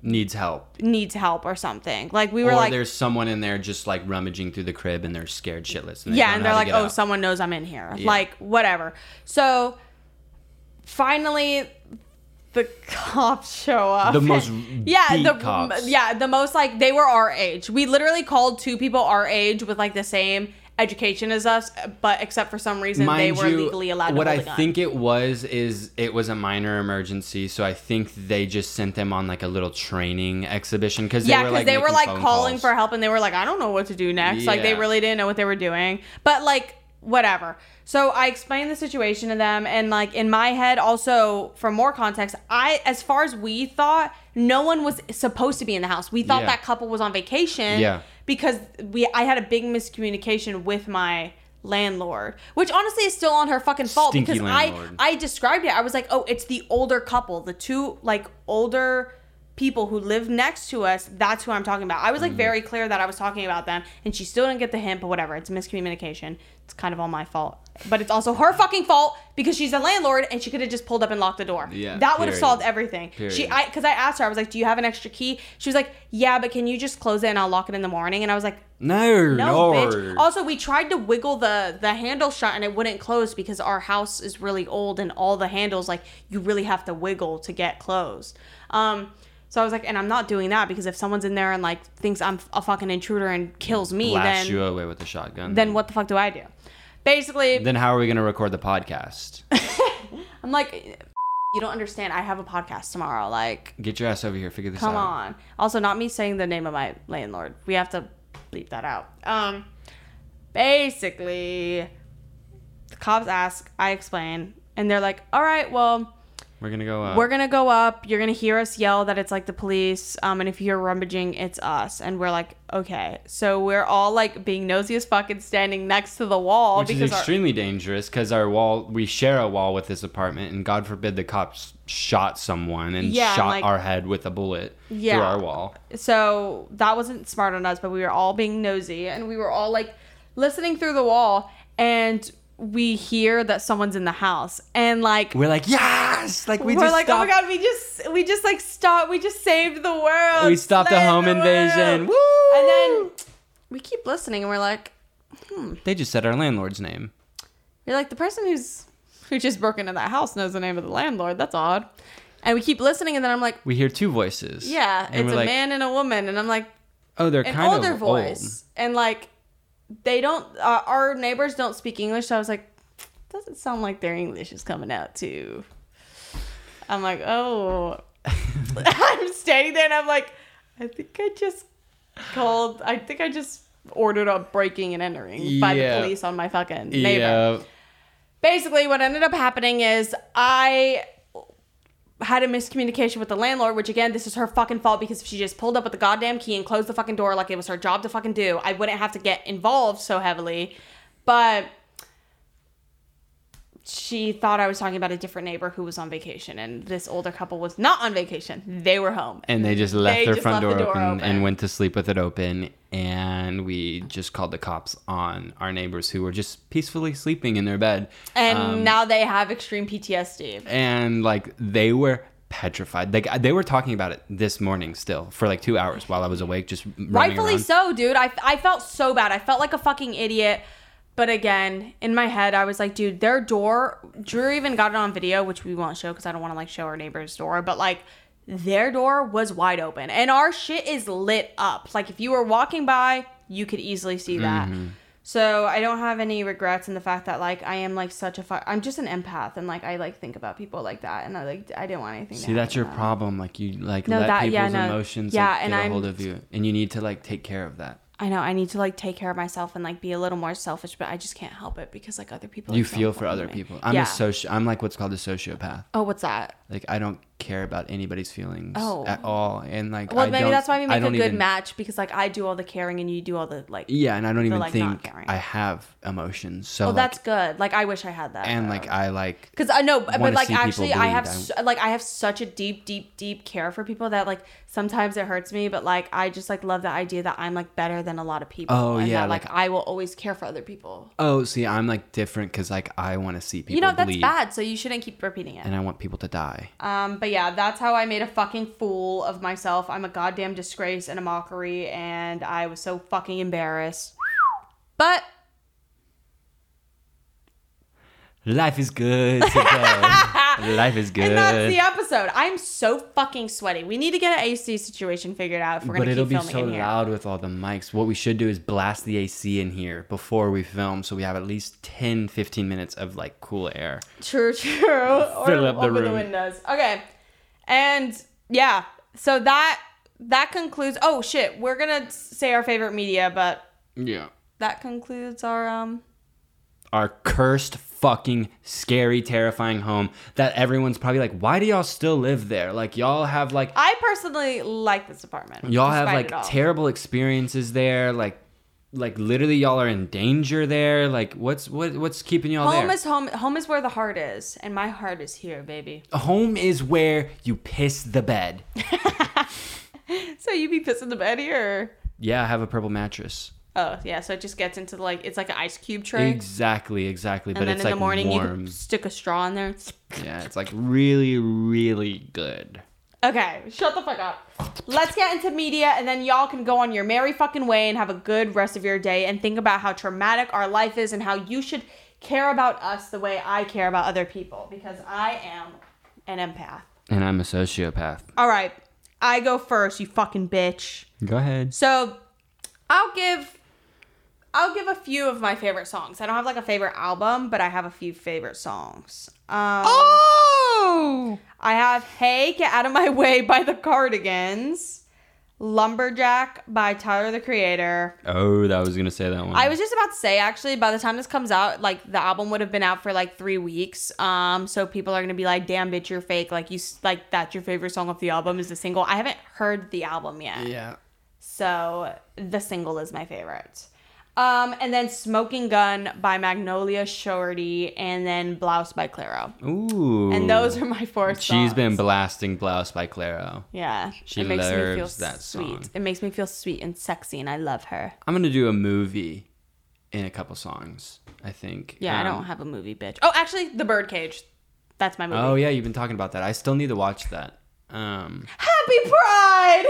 Needs help. needs help or something. Like we were or like, there's someone in there just like rummaging through the crib and they're scared shitless. And they yeah, and they're like, oh, out. someone knows I'm in here. Yeah. Like, whatever. So finally, the cops show up. The most yeah, the cops. yeah, the most like they were our age. We literally called two people our age with like the same education as us, but except for some reason they were legally allowed to what I think it was is it was a minor emergency, so I think they just sent them on like a little training exhibition because yeah, they were because like they were like calling calls. for help and they were like, I don't know what to do next. Like they really didn't know what they were doing. But like whatever. So I explained the situation to them and like in my head also for more context, I as far as we thought, no one was supposed to be in the house. We thought Yeah. that couple was on vacation. Yeah. Because we I had a big miscommunication with my landlord, which honestly is still on her fucking fault Stinky because landlord. I I described it. I was like, "Oh, it's the older couple, the two like older people who live next to us. That's who I'm talking about." I was Mm-hmm. like very clear that I was talking about them, and she still didn't get the hint. But whatever, it's miscommunication. It's kind of all my fault, but it's also her fucking fault because she's a landlord and she could have just pulled up and locked the door. Yeah, that would have solved everything. She, I, because I asked her, I was like, "Do you have an extra key?" She was like, "Yeah, but can you just close it and I'll lock it in the morning?" And I was like, No, no, no. bitch. Also, we tried to wiggle the the handle shut and it wouldn't close because our house is really old and all the handles like you really have to wiggle to get closed. Um, so I was like, and I'm not doing that because if someone's in there and like thinks I'm a fucking intruder and kills me, Blast then you away with a shotgun. then what the fuck do I do? Basically, Then how are we gonna record the podcast? I'm like, you don't understand. I have a podcast tomorrow. Like, Get your ass over here. Figure this Come out. Come on. Also, not me saying the name of my landlord. We have to bleep that out. Um, basically, the cops ask, I explain, and they're like, "All right, well, We're gonna go. up. we're gonna go up. You're gonna hear us yell that it's like the police. Um, and if you're rummaging, it's us." And we're like, "Okay." So we're all like being nosy as fuck and standing next to the wall which is because our, extremely dangerous because our wall we share a wall with this apartment and god forbid the cops shot someone and Yeah, shot like- our head with a bullet Yeah. through our wall so that wasn't smart on us, but we were all being nosy and we were all like listening through the wall and we hear that someone's in the house and like we're like yes! Like we we are just like stopped, oh my god we just we just like stopped we just saved the world we stopped a home invasion. Woo! and then we keep listening and we're like hmm. they just said our landlord's name. You're like the person who's who just broke into that house knows the name of the landlord. That's odd. And we keep listening and then i'm like we hear two voices. Yeah it's a like, man and a woman. And i'm like oh they're an kind older of voice. And like they don't uh, our neighbors don't speak english so i was like doesn't sound like their english is coming out too. I'm like oh. I'm standing there and i'm like i think i just called i think i just ordered a breaking and entering by the police on my fucking neighbor. Yeah basically what ended up happening is I had a miscommunication with the landlord, which again, this is her fucking fault because if she just pulled up with the goddamn key and closed the fucking door like it was her job to fucking do, I wouldn't have to get involved so heavily. But she thought I was talking about a different neighbor who was on vacation, and this older couple was not on vacation. They were home. and they just left They their just front left door, the door open, open. and went to sleep with it open and we just called the cops on our neighbors who were just peacefully sleeping in their bed And Um, now they have extreme PTSD. and like they were petrified like they were talking about it this morning still for like two hours while i was awake just Rightfully around. so, dude. I, I felt so bad. I felt like a fucking idiot. But again, in my head, I was like, dude, their door. Drew even got it on video, which we won't show because I don't want to like show our neighbor's door. But like, their door was wide open, and our shit is lit up. Like if you were walking by, you could easily see that. Mm-hmm. So I don't have any regrets in the fact that like I am like such a fu- I'm just an empath and like I like think about people like that and I like I didn't want anything. to See, that's your problem. Like you like No, let that- people's yeah, no. emotions Yeah, like, and get a I'm- hold of you, and you need to like take care of that. I know I need to like take care of myself and like be a little more selfish, but I just can't help it because like other people. you feel for other me. people. I'm yeah. a soci- I'm like what's called a sociopath. Oh, what's that? Like I don't care about anybody's feelings Oh. at all, and like Well, I maybe don't- that's why we make a good even- match because like I do all the caring and you do all the like. Yeah, and I don't even like, think. I have emotions. So Well, like, that's good. Like I wish I had that. and though. like I like Because I know, but like actually, I have like I have such a deep, deep, deep care for people that like sometimes it hurts me, but like I just like love the idea that I'm like better than a lot of people. Oh, yeah, that, like, like- I will always care for other people. oh see I'm like different because like I want to see people you know that's bad, so you shouldn't keep repeating it. and I want people to die. Um, but yeah, that's how I made a fucking fool of myself. I'm a goddamn disgrace and a mockery, and I was so fucking embarrassed. But Life is good. Life is good. and that's the episode. I'm so fucking sweaty. We need to get an AC situation figured out if we're but gonna it'll keep be filming so in here. loud with all the mics. What we should do is blast the AC in here before we film so we have at least 10, 15 minutes of like cool air. True, true. or Fill up the open the windows. Okay. And yeah, so that that concludes oh shit, we're gonna say our favorite media, but Yeah. that concludes our um Our cursed, fucking, scary, terrifying home that everyone's probably like, why do y'all still live there? Like, y'all have like, I personally like this apartment. y'all have like terrible experiences there. Like, like literally y'all are in danger there. Like, what's what what's keeping y'all Home there? is home. Home is where the heart is, and my heart is here, baby. home is where you piss the bed. So you be pissing the bed here? Yeah, I have a purple mattress. Oh yeah, so it just gets into like it's like an ice cube tray, Exactly, exactly. and but then it's in like the morning you warm. can stick a straw in there. Yeah, it's like really, really good. Okay, shut the fuck up. Let's get into media, and then y'all can go on your merry fucking way and have a good rest of your day and think about how traumatic our life is and how you should care about us the way I care about other people because I am an empath. And I'm a sociopath. All right, I go first, you fucking bitch. Go ahead. So, I'll give I'll give a few of my favorite songs. I don't have like a favorite album, but I have a few favorite songs. Um, Oh! I have Hey, Get Out of My Way by the Cardigans, Lumberjack by Tyler the Creator. Oh, that was gonna say that one. I was just about to say actually by the time this comes out, like the album would have been out for like three weeks. Um, so people are gonna be like, "Damn, bitch, you're fake." Like you, s- like that's your favorite song off the album is the single. I haven't heard the album yet. Yeah. So the single is my favorite. Um, and then Smoking Gun by Magnolia Shorty, and then Blouse by Clairo. Ooh. And those are my four songs. She's been blasting Blouse by Clairo. Yeah. She it makes me feel that sweet. song. It makes me feel sweet and sexy, and I love her. I'm gonna do a movie in a couple songs. I think. Yeah, I Um, don't have a movie, bitch. Oh, actually, The Birdcage. That's my movie. Oh yeah, you've been talking about that. I still need to watch that. Um, Happy Pride!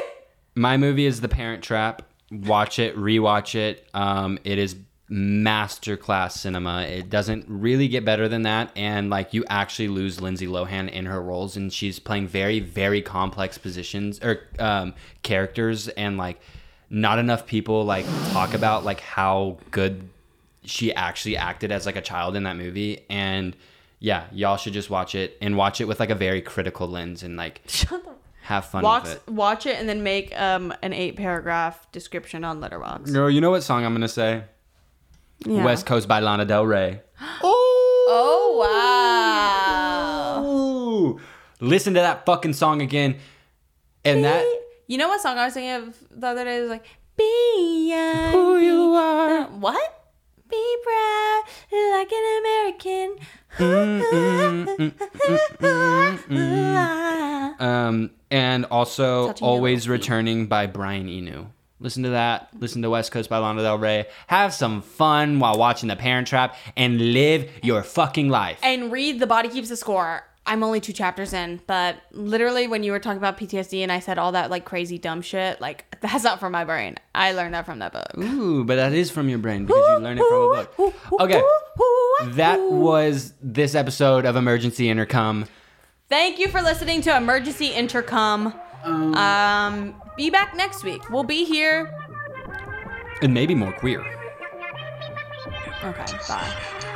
my movie is The Parent Trap. Watch it, rewatch it. Um, it is masterclass cinema. It doesn't really get better than that, and like you actually lose Lindsay Lohan in her roles, and she's playing very, very complex positions or um, characters, and like not enough people like talk about like how good she actually acted as like a child in that movie, and yeah, y'all should just watch it and watch it with like a very critical lens and like Shut the have fun Watch, with it. watch it and then make um an eight paragraph description on Letterboxd. No, you know what song I'm gonna say? Yeah. West Coast by Lana Del Rey. Oh Oh wow! Ooh. Listen to that fucking song again. And that You know what song I was thinking of the other day? It was like, "Be Who you are. What? Be proud like an American." Mm, mm, mm, um and also Always. Returning by Brian Eno. Listen to that. Listen to West Coast by Lana Del Rey. Have some fun while watching The Parent Trap and live your fucking life. and read The Body Keeps the Score. I'm only two chapters in, but literally when you were talking about PTSD and I said all that like crazy dumb shit, like that's not from my brain. I learned that from that book. Ooh, but that is from your brain because you learned it from a book. Okay. That was this episode of Emergency Intercom. Thank you for listening to Emergency Intercom. Um, be back next week. We'll be here. And maybe more queer. Okay, bye.